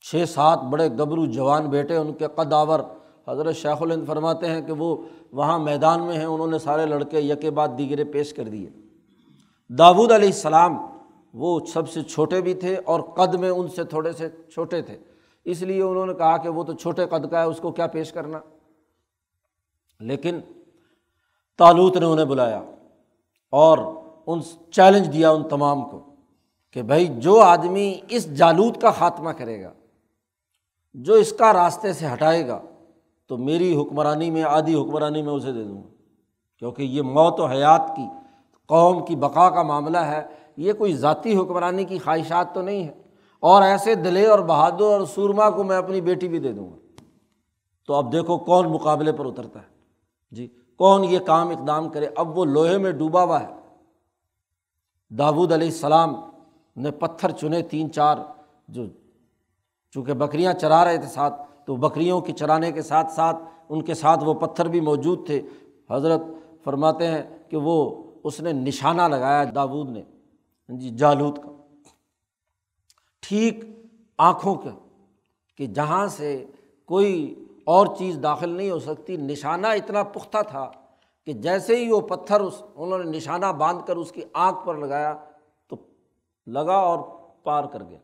چھ سات بڑے گبرو جوان بیٹے ان کے قداور۔ حضرت شیخ الند فرماتے ہیں کہ وہ وہاں میدان میں ہیں، انہوں نے سارے لڑکے یکے بعد دیگرے پیش کر دیے۔ داود علیہ السلام وہ سب سے چھوٹے بھی تھے اور قد میں ان سے تھوڑے سے چھوٹے تھے۔ اس لیے انہوں نے کہا کہ وہ تو چھوٹے قد کا ہے، اس کو کیا پیش کرنا؟ لیکن تالوت نے انہیں بلایا اور ان چیلنج دیا ان تمام کو کہ بھائی جو آدمی اس جالود کا خاتمہ کرے گا، جو اس کا راستے سے ہٹائے گا، تو میری حکمرانی میں آدھی حکمرانی میں اسے دے دوں گا۔ کیونکہ یہ موت و حیات کی، قوم کی بقا کا معاملہ ہے، یہ کوئی ذاتی حکمرانی کی خواہشات تو نہیں ہے۔ اور ایسے دلے اور بہادر اور سورما کو میں اپنی بیٹی بھی دے دوں گا۔ تو اب دیکھو کون مقابلے پر اترتا ہے۔ جی کون یہ کام اقدام کرے۔ اب وہ لوہے میں ڈوبا ہوا ہے۔ داود علیہ السلام نے پتھر چنے تین چار، جو چونکہ بکریاں چرا رہے تھے ساتھ، تو بکریوں کی چرانے کے ساتھ ساتھ ان کے ساتھ وہ پتھر بھی موجود تھے۔ حضرت فرماتے ہیں کہ وہ، اس نے نشانہ لگایا داود نے۔ جی جالود کا۔ ٹھیک آنکھوں کا کہ جہاں سے کوئی اور چیز داخل نہیں ہو سکتی، نشانہ اتنا پختہ تھا کہ جیسے ہی وہ پتھر اس، انہوں نے نشانہ باندھ کر اس کی آنکھ پر لگایا تو لگا اور پار کر گیا۔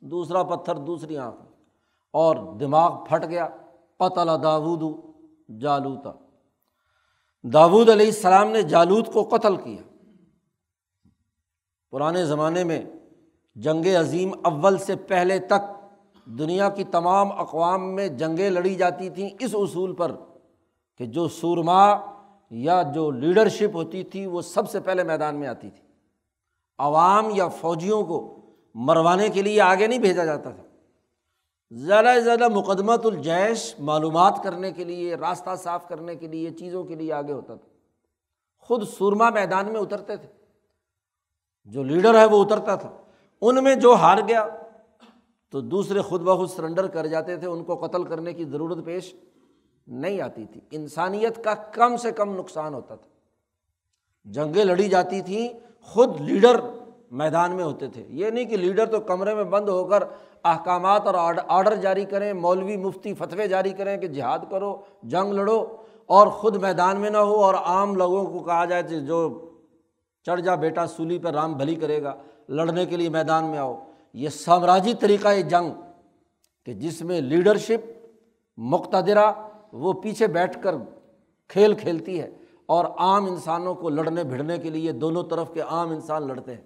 دوسرا پتھر، دوسری آنکھ۔ اور دماغ پھٹ گیا۔ قتل داود جالوتا داود علیہ السلام نے جالوت کو قتل کیا۔ پرانے زمانے میں جنگ عظیم اول سے پہلے تک دنیا کی تمام اقوام میں جنگیں لڑی جاتی تھیں اس اصول پر کہ جو سورما یا جو لیڈرشپ ہوتی تھی وہ سب سے پہلے میدان میں آتی تھی۔ عوام یا فوجیوں کو مروانے کے لیے آگے نہیں بھیجا جاتا تھا۔ زیادہ سے زیادہ مقدمت الجیش معلومات کرنے کے لیے، راستہ صاف کرنے کے لیے، چیزوں کے لیے آگے ہوتا تھا۔ خود سورما میدان میں اترتے تھے۔ جو لیڈر ہے وہ اترتا تھا۔ ان میں جو ہار گیا تو دوسرے خود بخود سرنڈر کر جاتے تھے، ان کو قتل کرنے کی ضرورت پیش نہیں آتی تھی۔ انسانیت کا کم سے کم نقصان ہوتا تھا۔ جنگیں لڑی جاتی تھیں، خود لیڈر میدان میں ہوتے تھے۔ یہ نہیں کہ لیڈر تو کمرے میں بند ہو کر احکامات اور آڈر جاری کریں، مولوی مفتی فتوے جاری کریں کہ جہاد کرو، جنگ لڑو اور خود میدان میں نہ ہو اور عام لوگوں کو کہا جائے کہ جو چڑھ جا بیٹا، سولی پہ رام بھلی کرے گا، لڑنے کے لیے میدان میں آؤ۔ یہ سامراجی طریقہ یہ جنگ، کہ جس میں لیڈرشپ، مقتدرہ، وہ پیچھے بیٹھ کر کھیل کھیلتی ہے اور عام انسانوں کو لڑنے بھڑنے کے لیے دونوں طرف کے عام انسان لڑتے ہیں۔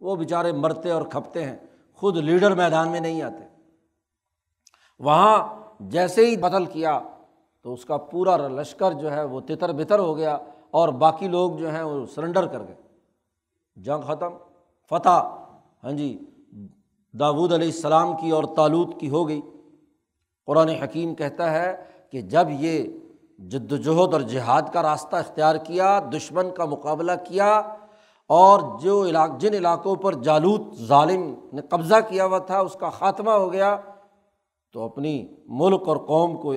وہ بیچارے مرتے اور کھپتے ہیں، خود لیڈر میدان میں نہیں آتے۔ وہاں جیسے ہی بدل کیا، تو اس کا پورا لشکر جو ہے وہ تتر بتر ہو گیا اور باقی لوگ جو ہیں وہ سرنڈر کر گئے۔ جنگ ختم، فتح۔ ہاں جی داود علیہ السلام کی اور تالوت کی ہو گئی۔ قرآن حکیم کہتا ہے کہ جب یہ جد وجہد اور جہاد کا راستہ اختیار کیا، دشمن کا مقابلہ کیا اور جو علاق، جن علاقوں پر جالوت ظالم نے قبضہ کیا ہوا تھا، اس کا خاتمہ ہو گیا، تو اپنی ملک اور قوم کو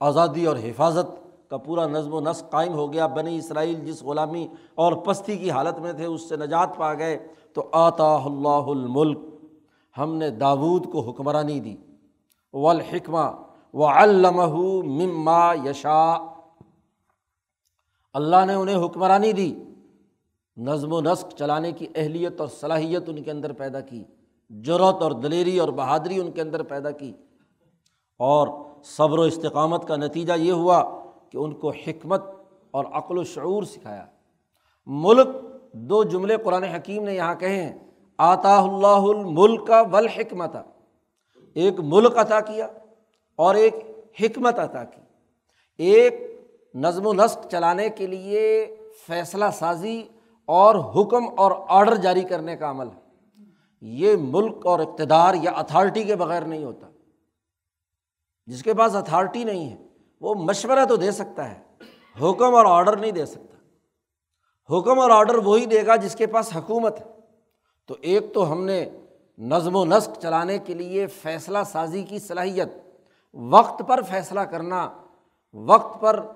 آزادی اور حفاظت کا پورا نظم و نسق قائم ہو گیا۔ بنی اسرائیل جس غلامی اور پستی کی حالت میں تھے، اس سے نجات پا گئے۔ تو آتا اللہ الملک، ہم نے داود کو حکمرانی دی۔ والحکمہ و علمہ مما یشا اللہ نے انہیں حکمرانی دی۔ نظم و نسق چلانے کی اہلیت اور صلاحیت ان کے اندر پیدا کی۔ جرت اور دلیری اور بہادری ان کے اندر پیدا کی۔ اور صبر و استقامت کا نتیجہ یہ ہوا کہ ان کو حکمت اور عقل و شعور سکھایا۔ ملک، دو جملے قرآن حکیم نے یہاں کہے ہیں آتا اللہ الملک کا والحکمت۔ ایک ملک عطا کیا اور ایک حکمت عطا کی۔ ایک نظم و نسق چلانے کے لیے فیصلہ سازی اور حکم اور آڈر جاری کرنے کا عمل ہے۔ یہ ملک اور اقتدار یا اتھارٹی کے بغیر نہیں ہوتا۔ جس کے پاس اتھارٹی نہیں ہے وہ مشورہ تو دے سکتا ہے۔ حکم اور آڈر نہیں دے سکتا۔ حکم اور آڈر وہی دے گا جس کے پاس حکومت ہے۔ تو ایک تو ہم نے نظم و نسق چلانے کے لیے فیصلہ سازی کی صلاحیت، وقت پر فیصلہ کرنا، وقت پر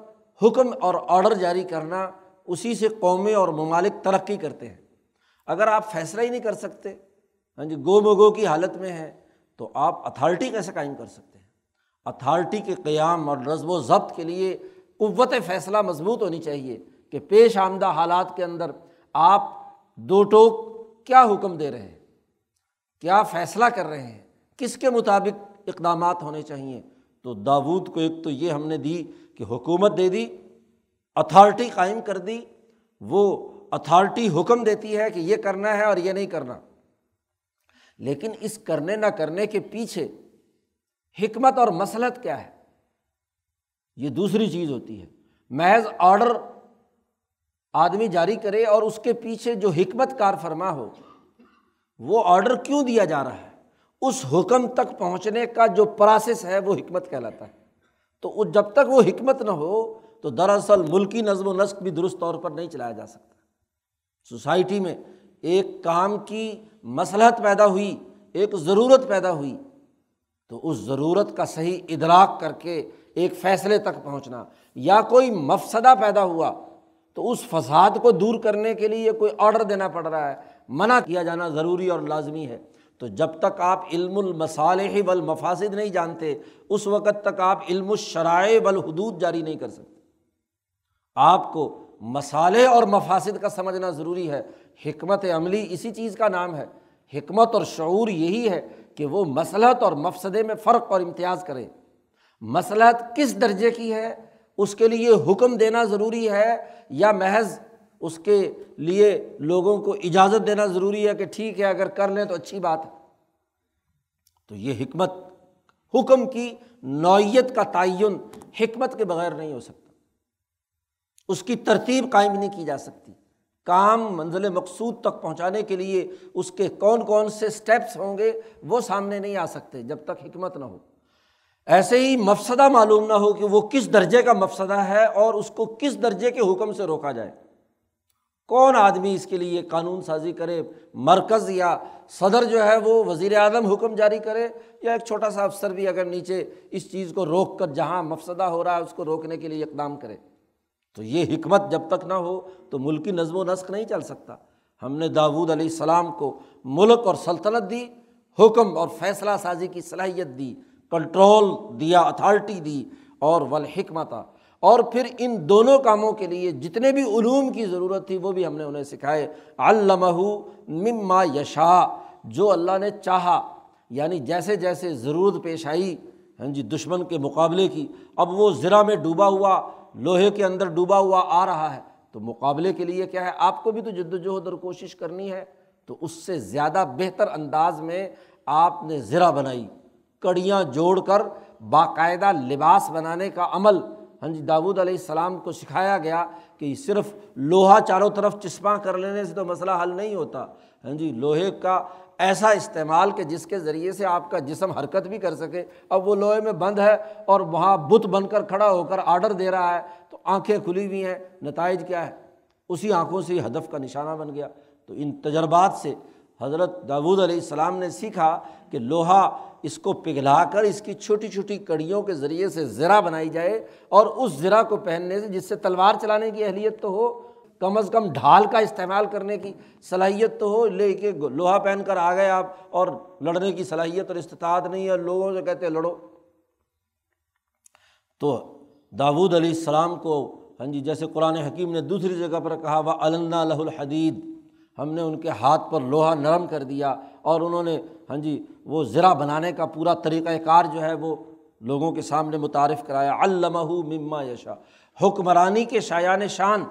حکم اور آڈر جاری کرنا، اسی سے قومیں اور ممالک ترقی کرتے ہیں۔ اگر آپ فیصلہ ہی نہیں کر سکتے ہاں جی گو مگو کی حالت میں ہیں، تو آپ اتھارٹی کیسے قائم کر سکتے؟ اتھارٹی کے قیام اور نظم و ضبط کے لیے قوت فیصلہ مضبوط ہونی چاہیے کہ پیش آمدہ حالات کے اندر آپ دو ٹوک کیا حکم دے رہے ہیں؟ کیا فیصلہ کر رہے ہیں؟ کس کے مطابق اقدامات ہونے چاہئیں تو داود کو ایک تو یہ ہم نے دی کہ حکومت دے دی، اتھارٹی قائم کر دی، وہ اتھارٹی حکم دیتی ہے کہ یہ کرنا ہے اور یہ نہیں کرنا۔ لیکن اس کرنے نہ کرنے کے پیچھے حکمت اور مسلط کیا ہے؟ یہ دوسری چیز ہوتی ہے۔ محض آڈر آدمی جاری کرے اور اس کے پیچھے جو حکمت کار فرما ہو، وہ آڈر کیوں دیا جا رہا ہے؟ اس حکم تک پہنچنے کا جو پروسیس ہے، وہ حکمت کہلاتا ہے۔ تو جب تک وہ حکمت نہ ہو، تو دراصل ملکی نظم و نسق بھی درست طور پر نہیں چلایا جا سکتا۔ سوسائٹی میں ایک کام کی مصلحت پیدا ہوئی، ایک ضرورت پیدا ہوئی تو اس ضرورت کا صحیح ادراک کر کے ایک فیصلے تک پہنچنا۔ یا کوئی مفسدہ پیدا ہوا تو اس فساد کو دور کرنے کے لیے کوئی آڈر دینا پڑ رہا ہے۔ منع کیا جانا ضروری اور لازمی ہے۔ تو جب تک آپ علم المصالح والمفاسد نہیں جانتے، اس وقت تک آپ علم الشرائع والحدود جاری نہیں کر سکتے۔ آپ کو مسالے اور مفاصد کا سمجھنا ضروری ہے۔ حکمت عملی اسی چیز کا نام ہے۔ حکمت اور شعور یہی ہے کہ وہ مسلحت اور مفسدے میں فرق اور امتیاز کرے مسلحت کس درجے کی ہے؟ اس کے لیے حکم دینا ضروری ہے یا محض اس کے لیے لوگوں کو اجازت دینا ضروری ہے کہ ٹھیک ہے، اگر کر لیں تو اچھی بات ہے۔ تو یہ حکمت، حکم کی نوعیت کا تعین حکمت کے بغیر نہیں ہو سکتا۔ اس کی ترتیب قائم نہیں کی جا سکتی۔ کام منزل مقصود تک پہنچانے کے لیے اس کے کون کون سے اسٹیپس ہوں گے وہ سامنے نہیں آ سکتے جب تک حکمت نہ ہو۔ ایسے ہی مفسدہ معلوم نہ ہو کہ وہ کس درجے کا مفسدہ ہے اور اس کو کس درجے کے حکم سے روکا جائے۔ کون آدمی اس کے لیے قانون سازی کرے، مرکز یا صدر جو ہے وہ وزیر اعظم حکم جاری کرے یا ایک چھوٹا سا افسر بھی اگر نیچے اس چیز کو روک کر جہاں مفسدہ ہو رہا ہے اس کو روکنے کے لیے اقدام کرے۔ تو یہ حکمت جب تک نہ ہو تو ملکی نظم و نسق نہیں چل سکتا۔ ہم نے داود علیہ السلام کو ملک اور سلطنت دی، حکم اور فیصلہ سازی کی صلاحیت دی، کنٹرول دیا، اتھارٹی دی اور ولحکمت اور پھر ان دونوں کاموں کے لیے جتنے بھی علوم کی ضرورت تھی، وہ بھی ہم نے انہیں سکھائے۔ علامہ مما یشا، جو اللہ نے چاہا یعنی جیسے جیسے ضرورت پیش آئی ہاں جی دشمن کے مقابلے کی، اب وہ ذرا میں ڈوبا ہوا۔ لوہے کے اندر ڈوبا ہوا آ رہا ہے، تو مقابلے کے لیے کیا ہے؟ آپ کو بھی تو جد وجہد اور کوشش کرنی ہے۔ تو اس سے زیادہ بہتر انداز میں آپ نے ذرا بنائی، کڑیاں جوڑ کر باقاعدہ لباس بنانے کا عمل۔ ہاں جی داود علیہ السلام کو سکھایا گیا کہ صرف لوہا چاروں طرف چسپاں کر لینے سے تو مسئلہ حل نہیں ہوتا۔ ہاں جی لوہے کا ایسا استعمال کہ جس کے ذریعے سے آپ کا جسم حرکت بھی کر سکے۔ اب وہ لوہے میں بند ہے اور وہاں بت بن کر کھڑا ہو کر آڈر دے رہا ہے تو آنکھیں کھلی ہوئی ہیں۔ نتائج کیا ہے؟ اسی آنکھوں سے ہدف کا نشانہ بن گیا۔ تو ان تجربات سے حضرت داود علیہ السلام نے سیکھا کہ لوہا اس کو پگھلا کر اس کی چھوٹی چھوٹی کڑیوں کے ذریعے سے زرا بنائی جائے اور اس زرا کو پہننے سے، جس سے تلوار چلانے کی اہلیت تو ہو کم از کم ڈھال کا استعمال کرنے کی صلاحیت تو ہو لے کے لوہا پہن کر آ گئے آپ اور لڑنے کی صلاحیت اور استطاعت نہیں ہے، لوگوں سے کہتے لڑو۔ تو داود علیہ السلام کو ہاں جی جیسے قرآن حکیم نے دوسری جگہ پر کہا وہ علّہ لہ الحدید ہم نے ان کے ہاتھ پر لوہا نرم کر دیا اور انہوں نے ہاں جی وہ زرا بنانے کا پورا طریقۂ کار جو ہے، وہ لوگوں کے سامنے متعارف کرایا۔ علامہ مما یشا حکمرانی کے شایان شان۔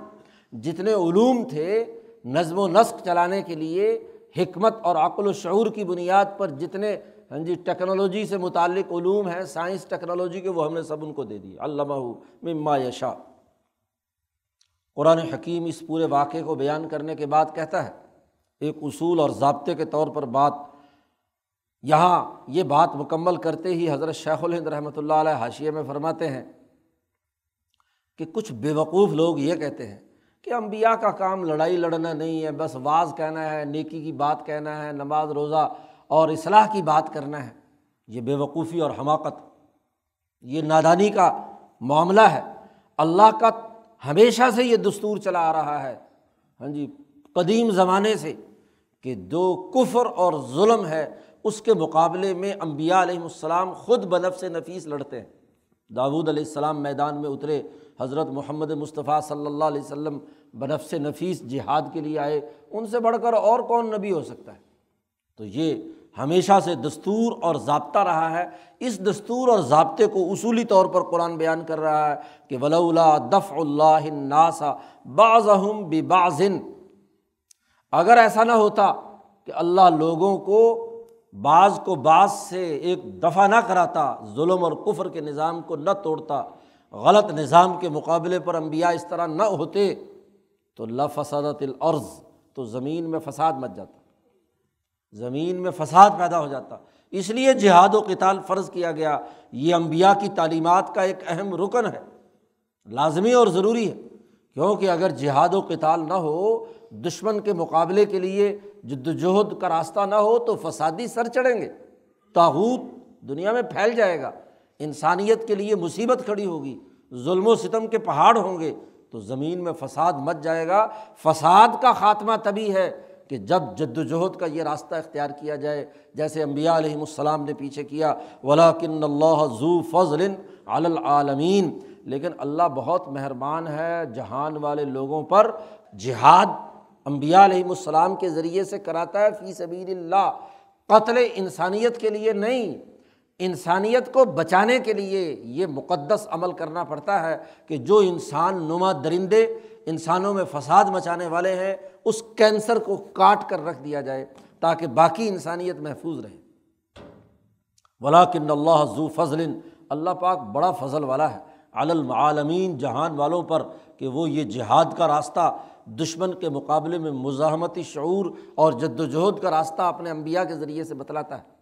جتنے علوم تھے نظم و نسق چلانے کے لیے، حکمت اور عقل و شعور کی بنیاد پر جتنے ہاں جی ٹیکنالوجی سے متعلق علوم ہیں، سائنس ٹیکنالوجی کے، وہ ہم نے سب ان کو دے دی علامہ مما یشا قرآن حکیم اس پورے واقعے کو بیان کرنے کے بعد کہتا ہے، ایک اصول اور ضابطے کے طور پر بات، یہاں یہ بات مکمل کرتے ہی حضرت شیخ الہند رحمۃ اللہ علیہ حاشیے میں فرماتے ہیں کہ کچھ بے وقوف لوگ یہ کہتے ہیں کہ امبیا کا کام لڑائی لڑنا نہیں ہے، بس واز کہنا ہے، نیکی کی بات کہنا ہے، نماز، روزہ اور اصلاح کی بات کرنا ہے۔ یہ بے وقوفی اور حماقت، یہ نادانی کا معاملہ ہے۔ اللہ کا ہمیشہ سے یہ دستور چلا آ رہا ہے۔ ہاں جی قدیم زمانے سے کہ جو کفر اور ظلم ہے، اس کے مقابلے میں امبیا علیہم السلام خود بنف سے نفیس لڑتے ہیں۔ داود علیہ السلام میدان میں اترے حضرت محمد مصطفیٰ صلی اللہ علیہ وسلم بنف سے نفیس جہاد کے لیے آئے، ان سے بڑھ کر اور کون نبی ہو سکتا ہے؟ تو یہ ہمیشہ سے دستور اور ضابطہ رہا ہے۔ اس دستور اور ضابطے کو اصولی طور پر قرآن بیان کر رہا ہے کہ ولا دف اللہ ناسا بعض بازن اگر ایسا نہ ہوتا کہ اللہ لوگوں کو بعض کو بعض سے ایک دفعہ نہ کراتا، ظلم اور کفر کے نظام کو نہ توڑتا غلط نظام کے مقابلے پر انبیاء اس طرح نہ ہوتے تو لفسدت العرض تو زمین میں فساد مچ جاتا۔ زمین میں فساد پیدا ہو جاتا۔ اس لیے جہاد و کتال فرض کیا گیا۔ یہ امبیا کی تعلیمات کا ایک اہم رکن ہے۔ لازمی اور ضروری ہے۔ کیونکہ اگر جہاد و کتال نہ ہو، دشمن کے مقابلے کے لیے جد وجہد کا راستہ نہ ہو تو فسادی سر چڑھیں گے۔ تاحود دنیا میں پھیل جائے گا۔ انسانیت کے لیے مصیبت کھڑی ہوگی، ظلم و ستم کے پہاڑ ہوں گے تو زمین میں فساد مچ جائے گا۔ فساد کا خاتمہ تبھی ہے کہ جب جد وجہد کا یہ راستہ اختیار کیا جائے، جیسے امبیا علیہم السلام نے پیچھے کیا ولاکن اللہ ضو فضل علالمین لیکن اللہ بہت مہربان ہے جہان والے لوگوں پر جہاد امبیا علیہم السلام کے ذریعے سے کراتا ہے۔ فی سبیل اللہ، قتل انسانیت کے لیے نہیں۔ انسانیت کو بچانے کے لیے یہ مقدس عمل کرنا پڑتا ہے کہ جو انسان نما درندے انسانوں میں فساد مچانے والے ہیں، اس کینسر کو کاٹ کر رکھ دیا جائے تاکہ باقی انسانیت محفوظ رہے۔ ولاکن اللہ ذو فضل۔ اللہ پاک بڑا فضل والا ہے۔ علمعالمین جہان والوں پر کہ وہ یہ جہاد کا راستہ، دشمن کے مقابلے میں مزاحمتی شعور اور جد وجہد کا راستہ اپنے انبیاء کے ذریعے سے بتلاتا ہے۔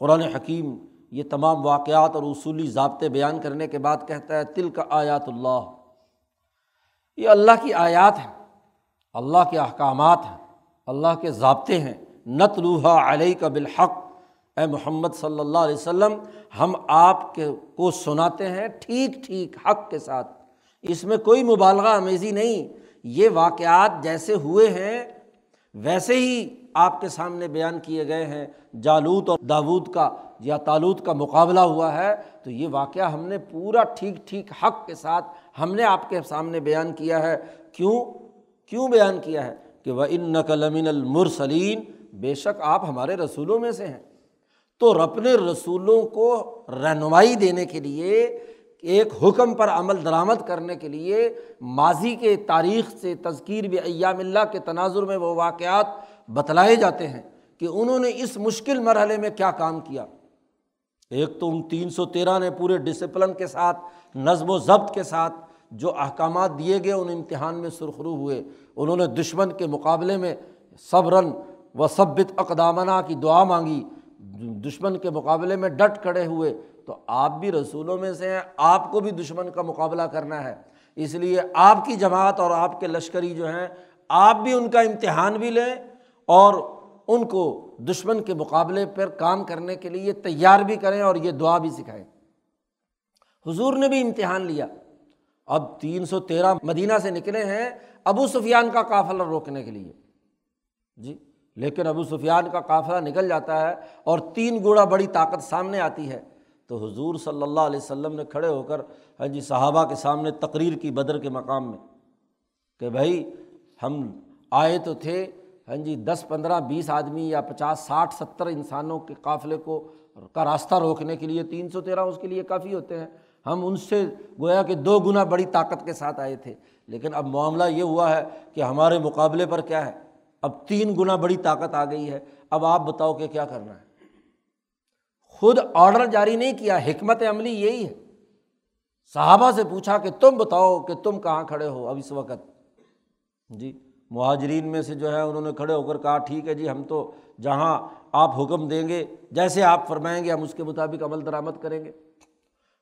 قرآن حکیم یہ تمام واقعات اور اصولی ضابطے بیان کرنے کے بعد کہتا ہے تل کا آیات اللہ۔ یہ اللہ کی آیات ہیں، اللہ کے احکامات ہیں، اللہ کے ضابطے ہیں۔ نت لوہا علیہ کا بالحق۔ اے محمد صلی اللہ علیہ وسلم، ہم آپ کے کو سناتے ہیں ٹھیک ٹھیک، حق کے ساتھ۔ اس میں کوئی مبالغہ امیزی نہیں۔ یہ واقعات جیسے ہوئے ہیں، ویسے ہی آپ کے سامنے بیان کیے گئے ہیں، جالوت اور داود کا یا تالوت کا مقابلہ ہوا ہے، تو یہ واقعہ ہم نے پورا ٹھیک ٹھیک حق کے ساتھ ہم نے آپ کے سامنے بیان کیا ہے۔ کیوں؟ کیوں بیان کیا ہے؟ کہ وہ ان نقل المرسلین بے شک آپ ہمارے رسولوں میں سے ہیں۔ تو اپنے رسولوں کو رہنمائی دینے کے لیے، ایک حکم پر عمل درآمد کرنے کے لیے، ماضی کے تاریخ سے تذکیر بھی ایام اللہ کے تناظر میں وہ واقعات بتلائے جاتے ہیں کہ انہوں نے اس مشکل مرحلے میں کیا کام کیا۔ ایک تو ان تین سو تیرہ نے پورے ڈسپلن کے ساتھ، نظم و ضبط کے ساتھ جو احکامات دیے گئے ان امتحان میں سرخرو ہوئے۔ انہوں نے دشمن کے مقابلے میں صبرن و صبت اقدامنا کی دعا مانگی۔ دشمن کے مقابلے میں ڈٹ کھڑے ہوئے۔ تو آپ بھی رسولوں میں سے ہیں، آپ کو بھی دشمن کا مقابلہ کرنا ہے۔ اس لیے آپ کی جماعت اور آپ کے لشکری جو ہیں، آپ بھی ان کا امتحان بھی لیں۔ اور ان کو دشمن کے مقابلے پر کام کرنے کے لیے تیار بھی کریں اور یہ دعا بھی سکھائیں۔ حضور نے بھی امتحان لیا۔ اب تین سو تیرہ مدینہ سے نکلے ہیں ابو سفیان کا قافلہ روکنے کے لیے۔ جی لیکن ابو سفیان کا قافلہ نکل جاتا ہے اور تین گوڑا بڑی طاقت سامنے آتی ہے۔ تو حضور صلی اللہ علیہ وسلم نے کھڑے ہو کر ہاں جی صحابہ کے سامنے تقریر کی بدر کے مقام میں کہ بھائی، ہم آئے تو تھے ہاں جی دس، پندرہ، بیس آدمی یا پچاس، ساٹھ، ستر انسانوں کے قافلے کو کا راستہ روکنے کے لیے تین سو تیرہ اس کے لیے کافی ہوتے ہیں۔ ہم ان سے گویا کہ دو گنا بڑی طاقت کے ساتھ آئے تھے۔ لیکن اب معاملہ یہ ہوا ہے کہ ہمارے مقابلے پر کیا ہے؟ اب تین گنا بڑی طاقت آ گئی ہے۔ اب آپ بتاؤ کہ کیا کرنا ہے؟ خود آڈر جاری نہیں کیا، حکمت عملی یہی ہے۔ صحابہ سے پوچھا کہ تم بتاؤ کہ تم کہاں کھڑے ہو اب اس وقت؟ جی۔ مہاجرین میں سے جو ہے انہوں نے کھڑے ہو کر کہا، ٹھیک ہے جی ہم تو جہاں آپ حکم دیں گے، جیسے آپ فرمائیں گے، ہم اس کے مطابق عمل درآمد کریں گے۔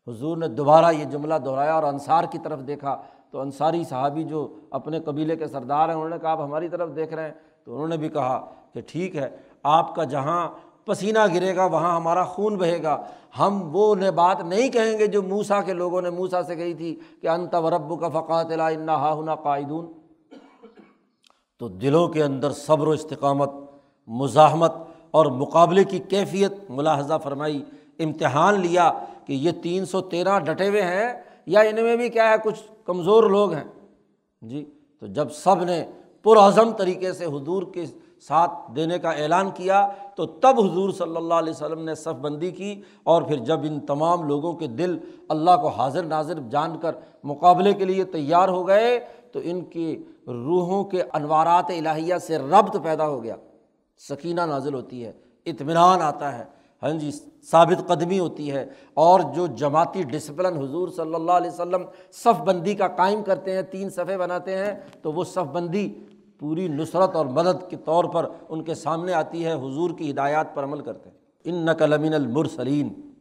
حضور نے دوبارہ یہ جملہ دہرایا اور انصار کی طرف دیکھا۔ تو انصاری صحابی جو اپنے قبیلے کے سردار ہیں، انہوں نے کہا، آپ ہماری طرف دیکھ رہے ہیں۔ تو انہوں نے بھی کہا کہ ٹھیک ہے، آپ کا جہاں پسینہ گرے گا، وہاں ہمارا خون بہے گا۔ ہم وہ نے بات نہیں کہیں گے جو موسا کے لوگوں نے موسا سے کہی تھی کہ انت و رب کا فقات اللہ ہا ہنا قائدون۔ تو دلوں کے اندر صبر و استقامت، مزاحمت اور مقابلے کی کیفیت ملاحظہ فرمائی، امتحان لیا کہ یہ تین سو تیرہ ڈٹے ہوئے ہیں یا ان میں بھی کیا ہے، کچھ کمزور لوگ ہیں۔ جی تو جب سب نے پرعزم طریقے سے حضور کے ساتھ دینے کا اعلان کیا تو تب حضور صلی اللہ علیہ وسلم نے صف بندی کی اور پھر جب ان تمام لوگوں کے دل اللہ کو حاضر ناظر جان کر مقابلے کے لیے تیار ہو گئے تو ان کی روحوں کے انوارات الہیہ سے ربط پیدا ہو گیا۔ سکینہ نازل ہوتی ہے، اطمینان آتا ہے۔ ہاں جی ثابت قدمی ہوتی ہے۔ اور جو جماعتی ڈسپلن حضور صلی اللہ علیہ وسلم صف بندی کا قائم کرتے ہیں، تین صفحے بناتے ہیں، تو وہ صف بندی پوری نصرت اور مدد کے طور پر ان کے سامنے آتی ہے، حضور کی ہدایات پر عمل کرتے ہیں۔ ان نقل المرسلین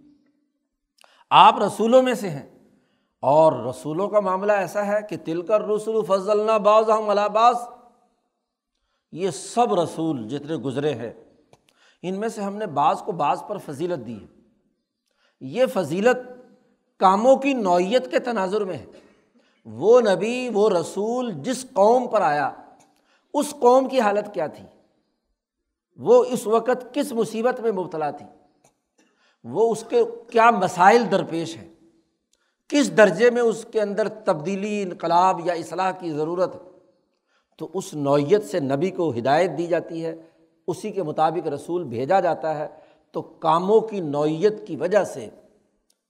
آپ رسولوں میں سے ہیں۔ اور رسولوں کا معاملہ ایسا ہے کہ تل کر رسول فضل باز ہم الاباس یہ سب رسول جتنے گزرے ہیں، ان میں سے ہم نے بعض کو بعض پر فضیلت دی ہے۔ یہ فضیلت کاموں کی نوعیت کے تناظر میں ہے۔ وہ نبی، وہ رسول جس قوم پر آیا، اس قوم کی حالت کیا تھی؟ وہ اس وقت کس مصیبت میں مبتلا تھی؟ وہ اس کے کیا مسائل درپیش ہیں؟ کس درجے میں اس کے اندر تبدیلی، انقلاب یا اصلاح کی ضرورت ہے؟ تو اس نوعیت سے نبی کو ہدایت دی جاتی ہے، اسی کے مطابق رسول بھیجا جاتا ہے۔ تو کاموں کی نوعیت کی وجہ سے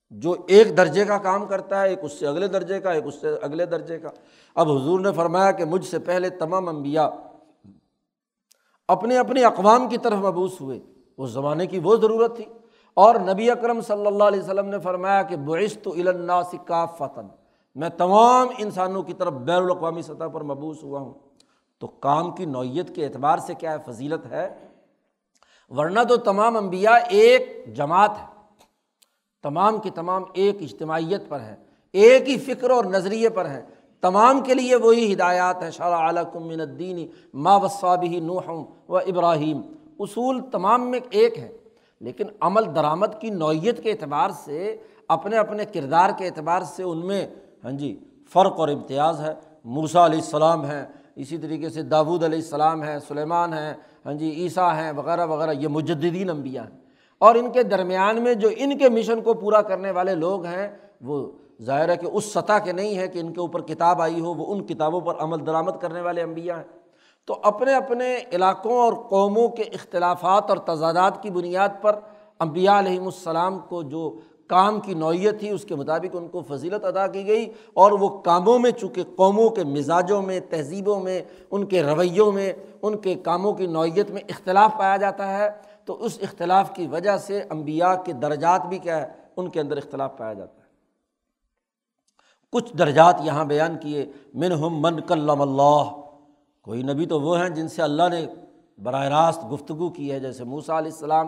جو ایک درجے کا کام کرتا ہے، ایک اس سے اگلے درجے کا، ایک اس سے اگلے درجے کا۔ اب حضور نے فرمایا کہ مجھ سے پہلے تمام انبیاء اپنے اپنے اقوام کی طرف مبوس ہوئے۔ اس زمانے کی وہ ضرورت تھی۔ اور نبی اکرم صلی اللہ علیہ وسلم نے فرمایا کہ بعثت الناس کا فتن میں تمام انسانوں کی طرف بین الاقوامی سطح پر مبوس ہوا ہوں۔ تو کام کی نوعیت کے اعتبار سے کیا ہے؟ فضیلت ہے۔ ورنہ تو تمام انبیاء ایک جماعت ہے۔ تمام کی تمام ایک اجتماعیت پر ہے۔ ایک ہی فکر اور نظریے پر ہیں تمام کے لیے وہی ہدایات ہیں۔ شرع علیکم من الدین ما وصابی نوح و ابراہیم۔ اصول تمام میں ایک ہے۔ لیکن عمل درآمد کی نوعیت کے اعتبار سے، اپنے اپنے کردار کے اعتبار سے ان میں ہاں جی فرق اور امتیاز ہے۔ موسا علیہ السلام ہیں، اسی طریقے سے داود علیہ السلام ہیں، سلیمان ہیں ہاں جی عیسیٰ ہیں، وغیرہ وغیرہ، یہ مجدین انبیاء ہیں۔ اور ان کے درمیان میں جو ان کے مشن کو پورا کرنے والے لوگ ہیں، وہ ظاہر ہے کہ اس سطح کے نہیں ہے کہ ان کے اوپر کتاب آئی ہو، وہ ان کتابوں پر عمل درآمد کرنے والے انبیاء ہیں۔ تو اپنے اپنے علاقوں اور قوموں کے اختلافات اور تضادات کی بنیاد پر امبیا علیہم السلام کو جو کام کی نوعیت تھی، اس کے مطابق ان کو فضیلت ادا کی گئی اور وہ کاموں میں، چونکہ قوموں کے مزاجوں میں، تہذیبوں میں، ان کے رویوں میں، ان کے کاموں کی نوعیت میں اختلاف پایا جاتا ہے، تو اس اختلاف کی وجہ سے امبیا کے درجات بھی کیا ہے، ان کے اندر اختلاف پایا جاتا ہے۔ کچھ درجات یہاں بیان کیے من ہم من کلم اللہ کوئی نبی تو وہ ہیں جن سے اللہ نے براہ راست گفتگو کی ہے، جیسے موسا علیہ السلام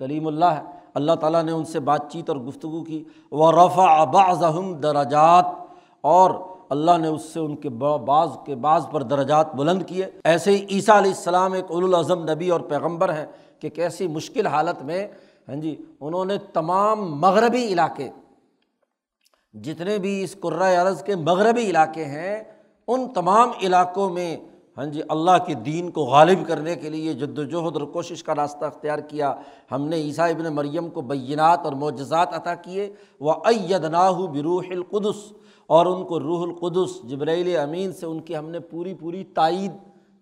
کلیم اللہ ہے اللہ تعالیٰ نے ان سے بات چیت اور گفتگو کی۔ وہ رفع بعضہم درجات، اور اللہ نے اس سے ان کے بعض کے بعض پر درجات بلند کیے۔ ایسے ہی عیسیٰ علیہ السلام ایک الاظم نبی اور پیغمبر ہیں کہ کیسی مشکل حالت میں ہاں جی انہوں نے تمام مغربی علاقے، جتنے بھی اس عرض کے مغربی علاقے ہیں، ان تمام علاقوں میں ہاں جی اللہ کے دین کو غالب کرنے کے لیے جد وجہد اور کوشش کا راستہ اختیار کیا۔ ہم نے عیسیٰ ابن مریم کو بینات اور معجزات عطا کیے۔ وہ ایدناہ بروح القدس۔ اور ان کو روح القدس جبریل امین سے ان کی ہم نے پوری پوری تائید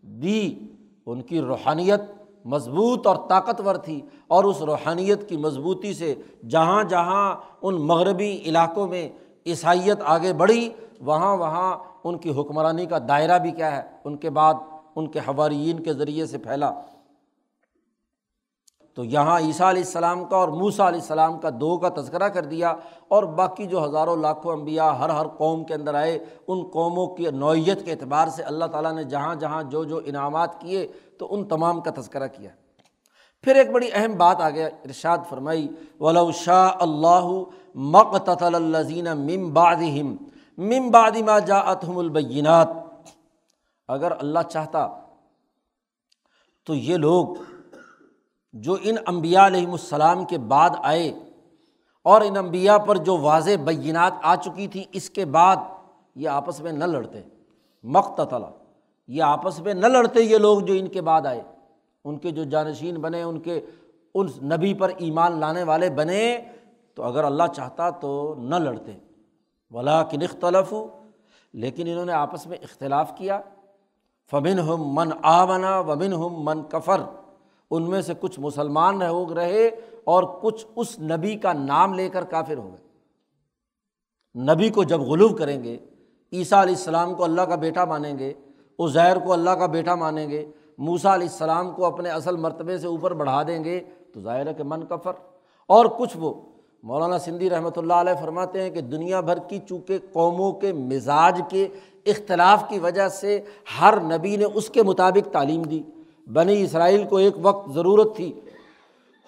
دی۔ ان کی روحانیت مضبوط اور طاقتور تھی۔ اور اس روحانیت کی مضبوطی سے جہاں جہاں ان مغربی علاقوں میں عیسائیت آگے بڑھی، وہاں وہاں ان کی حکمرانی کا دائرہ بھی کیا ہے؟ ان کے بعد ان کے حوارین کے ذریعے سے پھیلا۔ تو یہاں عیسیٰ علیہ السلام کا اور موسا علیہ السلام کا دو کا تذکرہ کر دیا اور باقی جو ہزاروں لاکھوں انبیاء ہر ہر قوم کے اندر آئے، ان قوموں کی نوعیت کے اعتبار سے اللہ تعالیٰ نے جہاں جہاں جو جو انعامات کیے تو ان تمام کا تذکرہ کیا۔ پھر ایک بڑی اہم بات آ گیا ارشاد فرمائی، ولو شاہ اللہ مقت الزین مم بادم مم بادما جا اتحم البینات۔ اگر اللہ چاہتا تو یہ لوگ جو ان امبیا علیہم السلام کے بعد آئے اور ان امبیا پر جو واضح بینات آ چکی تھیں اس کے بعد یہ آپس میں نہ لڑتے۔ مقتلا یہ آپس میں نہ لڑتے یہ لوگ جو ان کے بعد آئے۔ ان کے جو جانشین بنے، ان کے ان نبی پر ایمان لانے والے بنے، تو اگر اللہ چاہتا تو نہ لڑتے۔ ولا کن اختلف لیکن انہوں نے آپس میں اختلاف کیا۔ فبن ہم من آونا وبن ہم من کفر، ان میں سے کچھ مسلمان رہو رہے اور کچھ اس نبی کا نام لے کر کافر ہو گئے۔ نبی کو جب غلوب کریں گے، عیسیٰ علیہ السلام کو اللہ کا بیٹا مانیں گے، عزیر کو اللہ کا بیٹا مانیں گے موسا علیہ السلام کو اپنے اصل مرتبے سے اوپر بڑھا دیں گے، تو ظاہر ہے کہ من کفر۔ اور کچھ وہ مولانا سندھی رحمۃ اللہ علیہ فرماتے ہیں کہ دنیا بھر کی چونکہ قوموں کے مزاج کے اختلاف کی وجہ سے ہر نبی نے اس کے مطابق تعلیم دی۔ بنی اسرائیل کو ایک وقت ضرورت تھی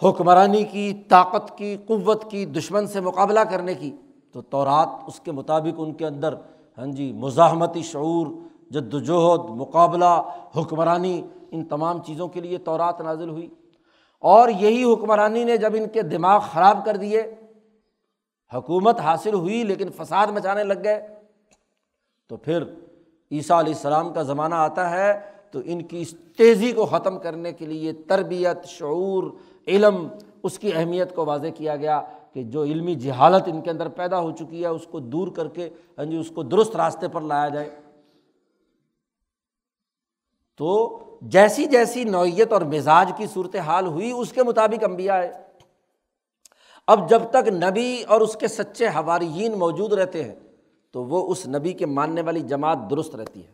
حکمرانی کی، طاقت کی، قوت کی، دشمن سے مقابلہ کرنے کی۔ تو تورات اس کے مطابق ان کے اندر ہاں جی مزاحمتی شعور جد وجہد مقابلہ، حکمرانی، ان تمام چیزوں کے لیے تورات نازل ہوئی۔ اور یہی حکمرانی نے جب ان کے دماغ خراب کر دیے حکومت حاصل ہوئی لیکن فساد مچانے لگ گئے۔ تو پھر عیسیٰ علیہ السلام کا زمانہ آتا ہے تو ان کی اس تیزی کو ختم کرنے کے لیے تربیت، شعور، علم، اس کی اہمیت کو واضح کیا گیا کہ جو علمی جہالت ان کے اندر پیدا ہو چکی ہے، اس کو دور کر کے ہاں جی اس کو درست راستے پر لایا جائے۔ تو جیسی جیسی نوعیت اور مزاج کی صورت حال ہوئی، اس کے مطابق امبیا ہے اب جب تک نبی اور اس کے سچے حواریین موجود رہتے ہیں، تو وہ اس نبی کے ماننے والی جماعت درست رہتی ہے۔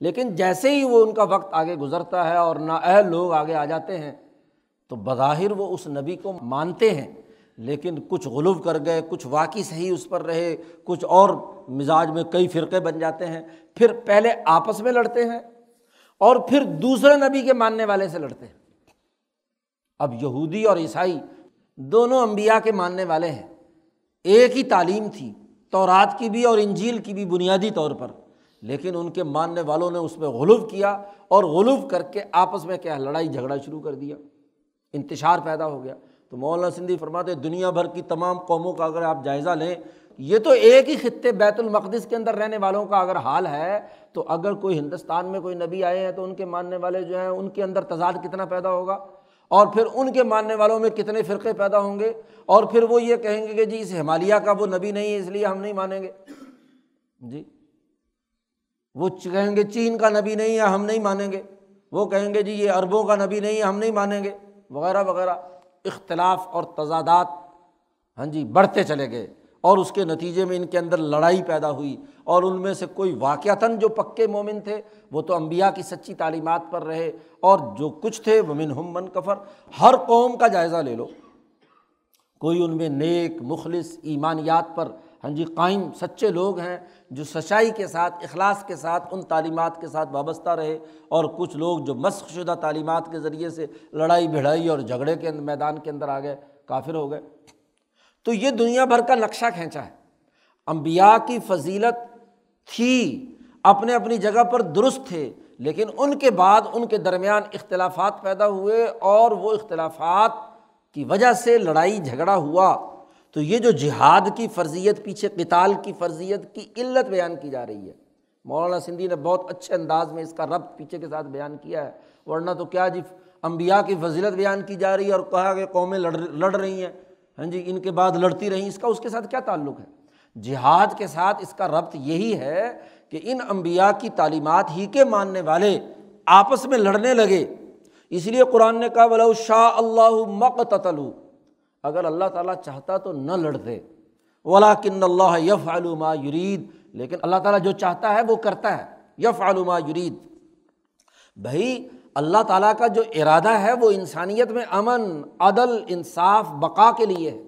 لیکن جیسے ہی وہ ان کا وقت آگے گزرتا ہے اور نااہل لوگ آگے آ جاتے ہیں، تو بظاہر وہ اس نبی کو مانتے ہیں۔ لیکن کچھ غلوف کر گئے، کچھ واقعی صحیح اس پر رہے، کچھ اور مزاج میں کئی فرقے بن جاتے ہیں۔ پھر پہلے آپس میں لڑتے ہیں اور پھر دوسرے نبی کے ماننے والے سے لڑتے ہیں۔ اب یہودی اور عیسائی دونوں امبیا کے ماننے والے ہیں۔ ایک ہی تعلیم تھی تو رات کی بھی اور انجیل کی بھی بنیادی طور پر۔ لیکن ان کے ماننے والوں نے اس میں غلوف کیا اور غلوف کر کے آپس میں کیا، لڑائی جھگڑا شروع کر دیا۔ انتشار پیدا ہو گیا۔ تو مولانا سندھی فرماتے دنیا بھر کی تمام قوموں کا اگر آپ جائزہ لیں، یہ تو ایک ہی خطے بیت المقدس کے اندر رہنے والوں کا اگر حال ہے، تو اگر کوئی ہندوستان میں کوئی نبی آئے ہیں تو ان کے ماننے والے جو ہیں، ان کے اندر تضاد کتنا پیدا ہوگا؟ اور پھر ان کے ماننے والوں میں کتنے فرقے پیدا ہوں گے؟ اور پھر وہ یہ کہیں گے کہ جی اس ہمالیہ کا وہ نبی نہیں ہے، اس لیے ہم نہیں مانیں گے۔ جی وہ کہیں گے چین کا نبی نہیں ہے، ہم نہیں مانیں گے۔ وہ کہیں گے جی یہ عربوں کا نبی نہیں ہے، ہم نہیں مانیں گے۔ وغیرہ وغیرہ۔ اختلاف اور تضادات ہاں جی بڑھتے چلے گئے۔ اور اس کے نتیجے میں ان کے اندر لڑائی پیدا ہوئی اور ان میں سے کوئی واقعتاً جو پکے مومن تھے، وہ تو امبیا کی سچی تعلیمات پر رہے اور جو کچھ تھے، وہ من ہم من کفر۔ ہر قوم کا جائزہ لے لو۔ کوئی ان میں نیک، مخلص، ایمانیات پر ہاں جی قائم، سچے لوگ ہیں جو سچائی کے ساتھ، اخلاص کے ساتھ، ان تعلیمات کے ساتھ وابستہ رہے اور کچھ لوگ جو مسخ شدہ تعلیمات کے ذریعے سے لڑائی، بھڑائی اور جھگڑے کے میدان کے اندر آ گئے، کافر ہو گئے۔ تو یہ دنیا بھر کا نقشہ کھینچا ہے۔ امبیا کی فضیلت تھی، اپنے اپنی جگہ پر درست تھے، لیکن ان کے بعد ان کے درمیان اختلافات پیدا ہوئے اور وہ اختلافات کی وجہ سے لڑائی جھگڑا ہوا۔ تو یہ جو جہاد کی فرضیت، پیچھے کتال کی فرضیت کی علت بیان کی جا رہی ہے۔ مولانا سندھی نے بہت اچھے انداز میں اس کا ربط پیچھے کے ساتھ بیان کیا ہے۔ ورنہ تو کیا جی امبیا کی فضیلت بیان کی جا رہی ہے اور کہا کہ قومیں لڑ لڑ رہی ہیں۔ ہاں جی ان کے بعد لڑتی رہیں، اس کا اس کے ساتھ کیا تعلق ہے؟ جہاد کے ساتھ اس کا ربط یہی ہے کہ ان امبیا کی تعلیمات ہی کے ماننے والے آپس میں لڑنے لگے۔ اس لیے قرآن نے کہا بلا شاہ اللہ مقتلو اگر اللہ تعالیٰ چاہتا تو نہ لڑتے ولا کن اللہ یف علوما یرید لیکن اللہ تعالیٰ جو چاہتا ہے وہ کرتا ہے۔ یف علوما یرید بھائی اللہ تعالیٰ کا جو ارادہ ہے وہ انسانیت میں امن، عدل، انصاف، بقا کے لیے ہے۔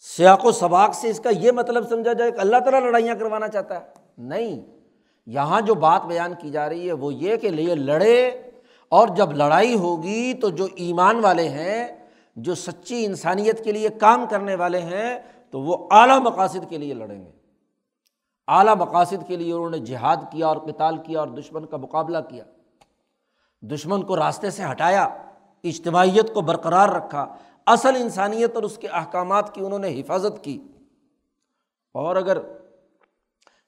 سیاق و سباق سے اس کا یہ مطلب سمجھا جائے کہ اللہ تعالیٰ لڑائیاں کروانا چاہتا ہے۔ نہیں، یہاں جو بات بیان کی جا رہی ہے وہ یہ کہ لیے لڑے اور جب لڑائی ہوگی تو جو ایمان والے ہیں، جو سچی انسانیت کے لیے کام کرنے والے ہیں، تو وہ اعلیٰ مقاصد کے لیے لڑیں گے۔ اعلیٰ مقاصد کے لیے انہوں نے جہاد کیا اور کتال کیا اور دشمن کا مقابلہ کیا۔ دشمن کو راستے سے ہٹایا، اجتماعیت کو برقرار رکھا، اصل انسانیت اور اس کے احکامات کی انہوں نے حفاظت کی۔ اور اگر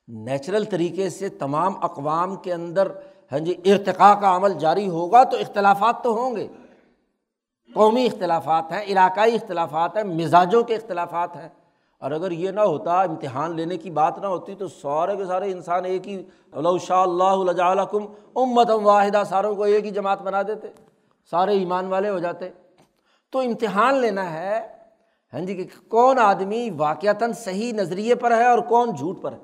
نیچرل طریقے سے تمام اقوام کے اندر ہاں جی ارتقاء کا عمل جاری ہوگا تو اختلافات تو ہوں گے۔ قومی اختلافات ہیں، علاقائی اختلافات ہیں، مزاجوں کے اختلافات ہیں۔ اور اگر یہ نہ ہوتا، امتحان لینے کی بات نہ ہوتی تو سارے کے سارے انسان ایک ہی اللہ شاء اللہ کم امت واحدہ، ساروں کو ایک ہی جماعت بنا دیتے، سارے ایمان والے ہو جاتے۔ تو امتحان لینا ہے ہاں جی کہ کون آدمی واقعتاً صحیح نظریے پر ہے اور کون جھوٹ پر ہے۔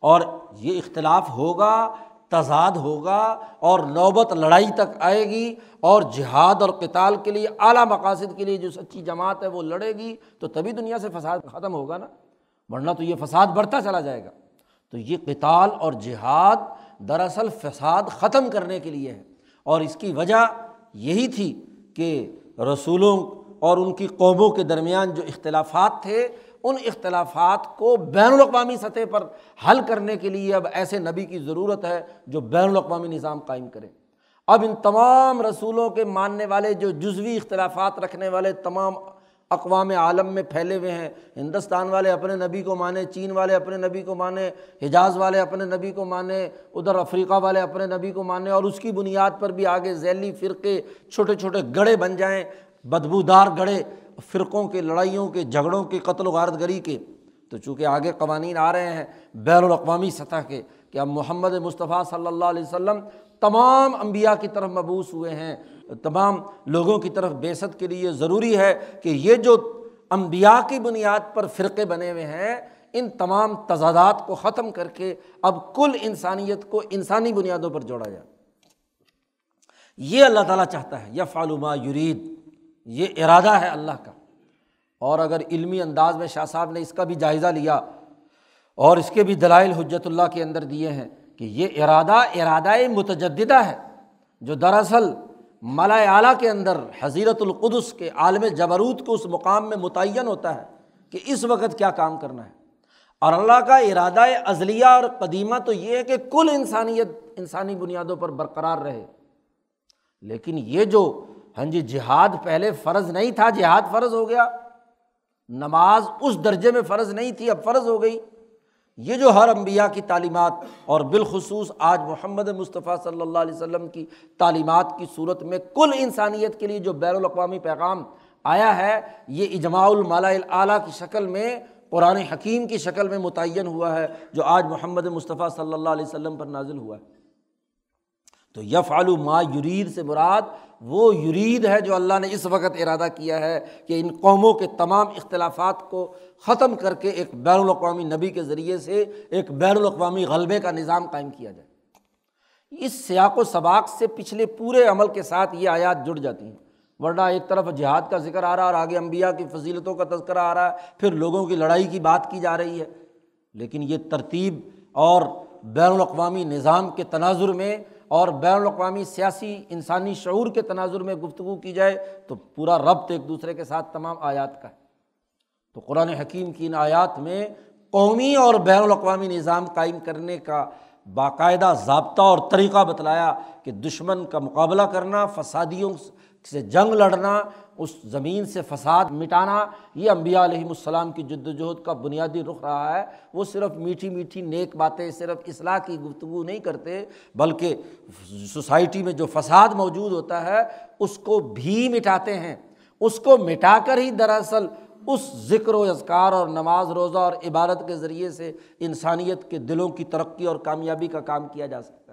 اور یہ اختلاف ہوگا تضاد ہوگا اور نوبت لڑائی تک آئے گی اور جہاد اور کتال کے لیے اعلیٰ مقاصد کے لیے جو سچی جماعت ہے وہ لڑے گی، تو تبھی دنیا سے فساد ختم ہوگا نا۔ ورنہ تو یہ فساد بڑھتا چلا جائے گا۔ تو یہ کتال اور جہاد دراصل فساد ختم کرنے کے لیے ہے۔ اور اس کی وجہ یہی تھی کہ رسولوں اور ان کی قوموں کے درمیان جو اختلافات تھے ان اختلافات کو بین الاقوامی سطح پر حل کرنے کے لیے اب ایسے نبی کی ضرورت ہے جو بین الاقوامی نظام قائم کرے اب ان تمام رسولوں کے ماننے والے جو جزوی اختلافات رکھنے والے تمام اقوام عالم میں پھیلے ہوئے ہیں، ہندوستان والے اپنے نبی کو مانے، چین والے اپنے نبی کو مانے، حجاز والے اپنے نبی کو مانے، ادھر افریقہ والے اپنے نبی کو مانے، اور اس کی بنیاد پر بھی آگے ذیلی فرقے چھوٹے چھوٹے گڑھے بن جائیں۔ بدبودار گڑھے فرقوں کے لڑائیوں کے جھگڑوں کے قتل و غارت گری کے۔ تو چونکہ آگے قوانین آ رہے ہیں بین الاقوامی سطح کے کہ اب محمد مصطفیٰ صلی اللہ علیہ وسلم تمام انبیاء کی طرف مبوس ہوئے ہیں، تمام لوگوں کی طرف بیست کے لیے ضروری ہے کہ یہ جو انبیاء کی بنیاد پر فرقے بنے ہوئے ہیں، ان تمام تضادات کو ختم کر کے اب کل انسانیت کو انسانی بنیادوں پر جوڑا جائے۔ یہ اللہ تعالیٰ چاہتا ہے یا فالما یرید۔ یہ ارادہ ہے اللہ کا۔ اور اگر علمی انداز میں شاہ صاحب نے اس کا بھی جائزہ لیا اور اس کے بھی دلائل حجت اللہ کے اندر دیے ہیں کہ یہ ارادہ ارادہ متجدہ ہے، جو دراصل ملا اعلیٰ کے اندر حضیرت القدس کے عالم جبروت کو اس مقام میں متعین ہوتا ہے کہ اس وقت کیا کام کرنا ہے۔ اور اللہ کا ارادہ ازلیہ اور قدیمہ تو یہ ہے کہ کل انسانیت انسانی بنیادوں پر برقرار رہے۔ لیکن یہ جو ہاں جی جہاد پہلے فرض نہیں تھا، جہاد فرض ہو گیا۔ نماز اس درجے میں فرض نہیں تھی، اب فرض ہو گئی۔ یہ جو ہر انبیاء کی تعلیمات اور بالخصوص آج محمد مصطفیٰ صلی اللہ علیہ وسلم کی تعلیمات کی صورت میں کل انسانیت کے لیے جو بین الاقوامی پیغام آیا ہے، یہ اجماع المالا اعلیٰ کی شکل میں، قرآن حکیم کی شکل میں متعین ہوا ہے، جو آج محمد مصطفیٰ صلی اللہ علیہ وسلم پر نازل ہوا ہے۔ تو یف ما یرید سے مراد وہ یرید ہے جو اللہ نے اس وقت ارادہ کیا ہے کہ ان قوموں کے تمام اختلافات کو ختم کر کے ایک بین الاقوامی نبی کے ذریعے سے ایک بین الاقوامی غلبے کا نظام قائم کیا جائے۔ اس سیاق و سباق سے پچھلے پورے عمل کے ساتھ یہ آیات جڑ جاتی ہیں۔ ورنہ ایک طرف جہاد کا ذکر آ رہا ہے اور آگے انبیاء کی فضیلتوں کا تذکرہ آ رہا ہے، پھر لوگوں کی لڑائی کی بات کی جا رہی ہے۔ لیکن یہ ترتیب اور بین الاقوامی نظام کے تناظر میں اور بین الاقوامی سیاسی انسانی شعور کے تناظر میں گفتگو کی جائے تو پورا ربط ایک دوسرے کے ساتھ تمام آیات کا ہے۔ تو قرآن حکیم کی ان آیات میں قومی اور بین الاقوامی نظام قائم کرنے کا باقاعدہ ضابطہ اور طریقہ بتلایا کہ دشمن کا مقابلہ کرنا، فسادیوں سے جنگ لڑنا، اس زمین سے فساد مٹانا، یہ امبیا علیہم السلام کی جد وجہد کا بنیادی رخ رہا ہے۔ وہ صرف میٹھی میٹھی نیک باتیں، صرف اصلاح کی گفتگو نہیں کرتے، بلکہ سوسائٹی میں جو فساد موجود ہوتا ہے، اس کو بھی مٹاتے ہیں۔ اس کو مٹا کر ہی دراصل اس ذکر و اذکار اور نماز روزہ اور عبادت کے ذریعے سے انسانیت کے دلوں کی ترقی اور کامیابی کا کام کیا جا سکتا ہے۔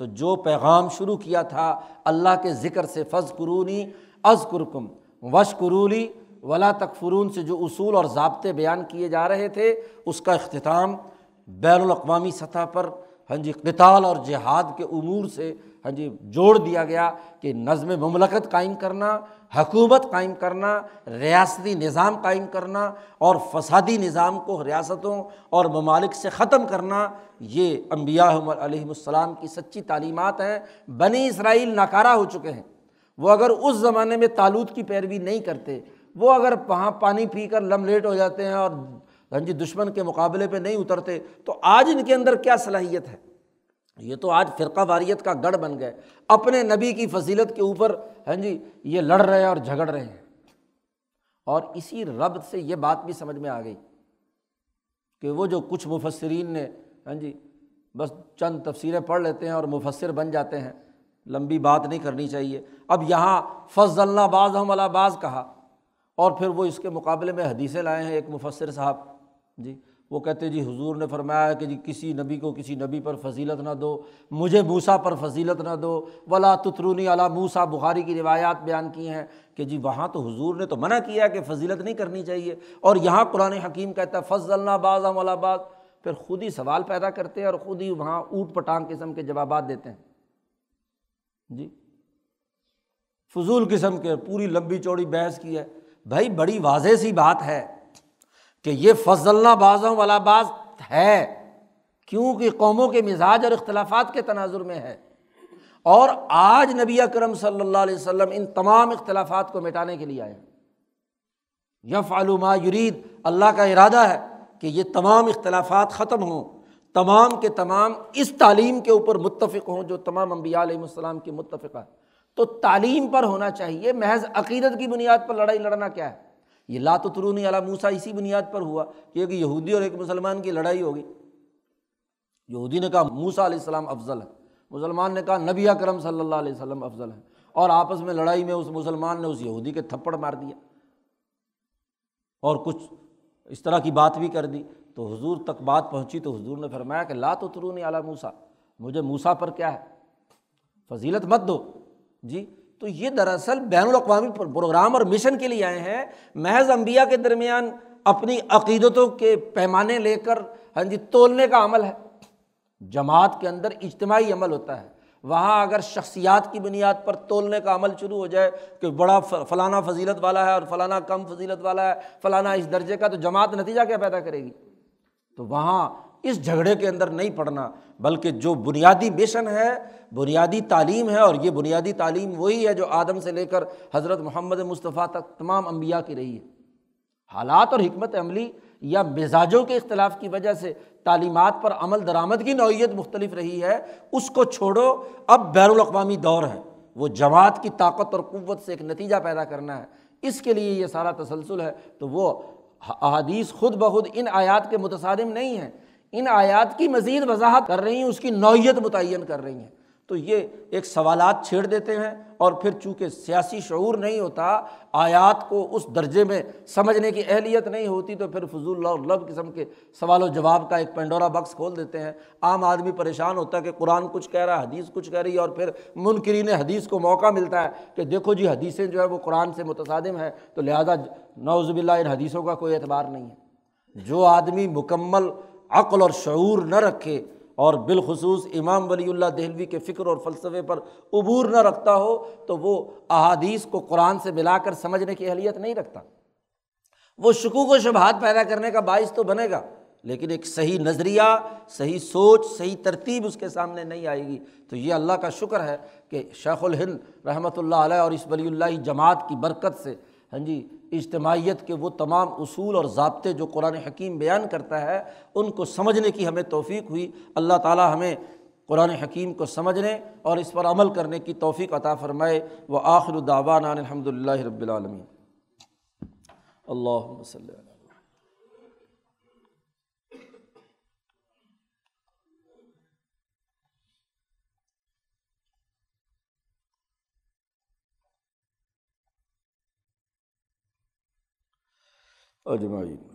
تو جو پیغام شروع کیا تھا اللہ کے ذکر سے فض قرونی از کرکم وش قرولی ولا تکفرون، سے جو اصول اور ضابطے بیان کیے جا رہے تھے، اس کا اختتام بین الاقوامی سطح پر ہاں جی قتال اور جہاد کے امور سے ہاں جی جوڑ دیا گیا کہ نظم مملکت قائم کرنا، حکومت قائم کرنا، ریاستی نظام قائم کرنا اور فسادی نظام کو ریاستوں اور ممالک سے ختم کرنا، یہ انبیاء علیہم السلام کی سچی تعلیمات ہیں۔ بنی اسرائیل ناکارہ ہو چکے ہیں۔ وہ اگر اس زمانے میں تالود کی پیروی نہیں کرتے، وہ اگر وہاں پانی پی کر لم لیٹ ہو جاتے ہیں اور ہاں جی دشمن کے مقابلے پہ نہیں اترتے، تو آج ان کے اندر کیا صلاحیت ہے؟ یہ تو آج فرقہ واریت کا گڑھ بن گئے۔ اپنے نبی کی فضیلت کے اوپر ہاں جی یہ لڑ رہے ہیں اور جھگڑ رہے ہیں۔ اور اسی رب سے یہ بات بھی سمجھ میں آ گئی کہ وہ جو کچھ مفسرین نے ہاں جی بس چند تفسیریں پڑھ لیتے ہیں اور مفسر بن جاتے ہیں۔ لمبی بات نہیں کرنی چاہیے۔ اب یہاں فض اللہ باز ہم اللہ باز کہا اور پھر وہ اس کے مقابلے میں حدیثیں لائے ہیں ایک مفسر صاحب۔ جی وہ کہتے جی حضور نے فرمایا کہ جی کسی نبی کو کسی نبی پر فضیلت نہ دو، مجھے موسا پر فضیلت نہ دو۔ ولا تترونی علا موسا بخاری کی روایات بیان کی ہیں کہ جی وہاں تو حضور نے تو منع کیا کہ فضیلت نہیں کرنی چاہیے۔ اور یہاں قرآن حکیم کہتا ہے فض اللہ باز ہم اللہ باز پھر خود ہی سوال پیدا کرتے ہیں اور خود ہی وہاں اوٹ پٹانگ قسم کے جوابات دیتے ہیں۔ جی۔ فضول قسم کے، پوری لمبی چوڑی بحث کی ہے۔ بھائی، بڑی واضح سی بات ہے۔ کہ یہ فضلنا بازوں والا باز ہے، کیونکہ قوموں کے مزاج اور اختلافات کے تناظر میں ہے۔ اور آج نبی اکرم صلی اللہ علیہ وسلم ان تمام اختلافات کو مٹانے کے لیے آئے یف علوما یرید، اللہ کا ارادہ ہے کہ یہ تمام اختلافات ختم ہوں۔ تمام کے تمام اس تعلیم کے اوپر متفق ہوں، جو تمام امبیا علیہم السلام کی متفقہ۔ ہے تو تعلیم پر ہونا چاہیے، محض عقیدت کی بنیاد پر لڑائی، لڑنا کیا ہے؟ یہ لات ترونی علا موسا اسی بنیاد پر ہوا کہ ایک یہودی اور ایک مسلمان کی لڑائی ہوگی۔ یہودی نے کہا موسا علیہ السلام افضل ہے۔ مسلمان نے کہا نبی اکرم صلی اللہ علیہ وسلم افضل ہے۔ اور آپس میں لڑائی میں اس مسلمان نے اس یہودی کے تھپڑ مار دیا۔ اور کچھ اس طرح کی بات بھی کر دی۔ تو حضور تک بات پہنچی تو حضور نے فرمایا کہ لات ترونی علا موسا مجھے موسا پر کیا ہے؟ فضیلت مت دو۔ جی تو یہ دراصل بین الاقوامی پروگرام اور مشن کے لیے آئے ہیں۔ محض انبیاء کے درمیان اپنی عقیدتوں کے پیمانے لے کر ہاں جی تولنے کا عمل ہے۔ جماعت کے اندر اجتماعی عمل ہوتا ہے۔ وہاں اگر شخصیات کی بنیاد پر تولنے کا عمل شروع ہو جائے کہ بڑا فلانا فضیلت والا ہے اور فلانا کم فضیلت والا ہے، فلانا اس درجے کا، تو جماعت نتیجہ کیا پیدا کرے گی؟ تو وہاں اس جھگڑے کے اندر نہیں پڑنا، بلکہ جو بنیادی مشن ہے، بنیادی تعلیم ہے، اور یہ بنیادی تعلیم وہی ہے جو آدم سے لے کر حضرت محمد مصطفیٰ تک تمام انبیاء کی رہی ہے۔ حالات اور حکمت عملی یا مزاجوں کے اختلاف کی وجہ سے تعلیمات پر عمل درآمد کی نوعیت مختلف رہی ہے، اس کو چھوڑو، اب بین الاقوامی دور ہے۔ وہ جماعت کی طاقت اور قوت سے ایک نتیجہ پیدا کرنا ہے۔ اس کے لیے یہ سارا تسلسل ہے۔ تو وہ احادیث خود بخود ان آیات کے متصادم نہیں ہیں۔ ان آیات کی مزید وضاحت کر رہی ہیں، اس کی نوعیت متعین کر رہی ہیں۔ تو یہ ایک سوالات چھیڑ دیتے ہیں اور پھر چونکہ سیاسی شعور نہیں ہوتا، آیات کو اس درجے میں سمجھنے کی اہلیت نہیں ہوتی، تو پھر فضول اور لب قسم کے سوال و جواب کا ایک پینڈورا بکس کھول دیتے ہیں۔ عام آدمی پریشان ہوتا ہے کہ قرآن کچھ کہہ رہا ہے حدیث کچھ کہہ رہی ہے اور پھر منکرین حدیث کو موقع ملتا ہے کہ دیکھو جی حدیثیں جو ہے وہ قرآن سے متصادم ہے تو لہٰذا نوزب اللہ ان حدیثوں کا کوئی اعتبار نہیں ہے۔ جو آدمی مکمل عقل اور شعور نہ رکھے اور بالخصوص امام ولی اللہ دہلوی کے فکر اور فلسفے پر عبور نہ رکھتا ہو، تو وہ احادیث کو قرآن سے ملا کر سمجھنے کی اہلیت نہیں رکھتا۔ وہ شکوک و شبہات پیدا کرنے کا باعث تو بنے گا، لیکن ایک صحیح نظریہ، صحیح سوچ، صحیح ترتیب اس کے سامنے نہیں آئے گی۔ تو یہ اللہ کا شکر ہے کہ شیخ الہند رحمۃ اللہ علیہ اور اس ولی اللہ جماعت کی برکت سے ہاں جی اجتماعیت کے وہ تمام اصول اور ضابطے جو قرآن حکیم بیان کرتا ہے، ان کو سمجھنے کی ہمیں توفیق ہوئی۔ اللہ تعالیٰ ہمیں قرآن حکیم کو سمجھنے اور اس پر عمل کرنے کی توفیق عطا فرمائے۔ وہ آخر الدعان الحمد للہ رب العالمین۔ اللہ وسلم۔ اجمعین۔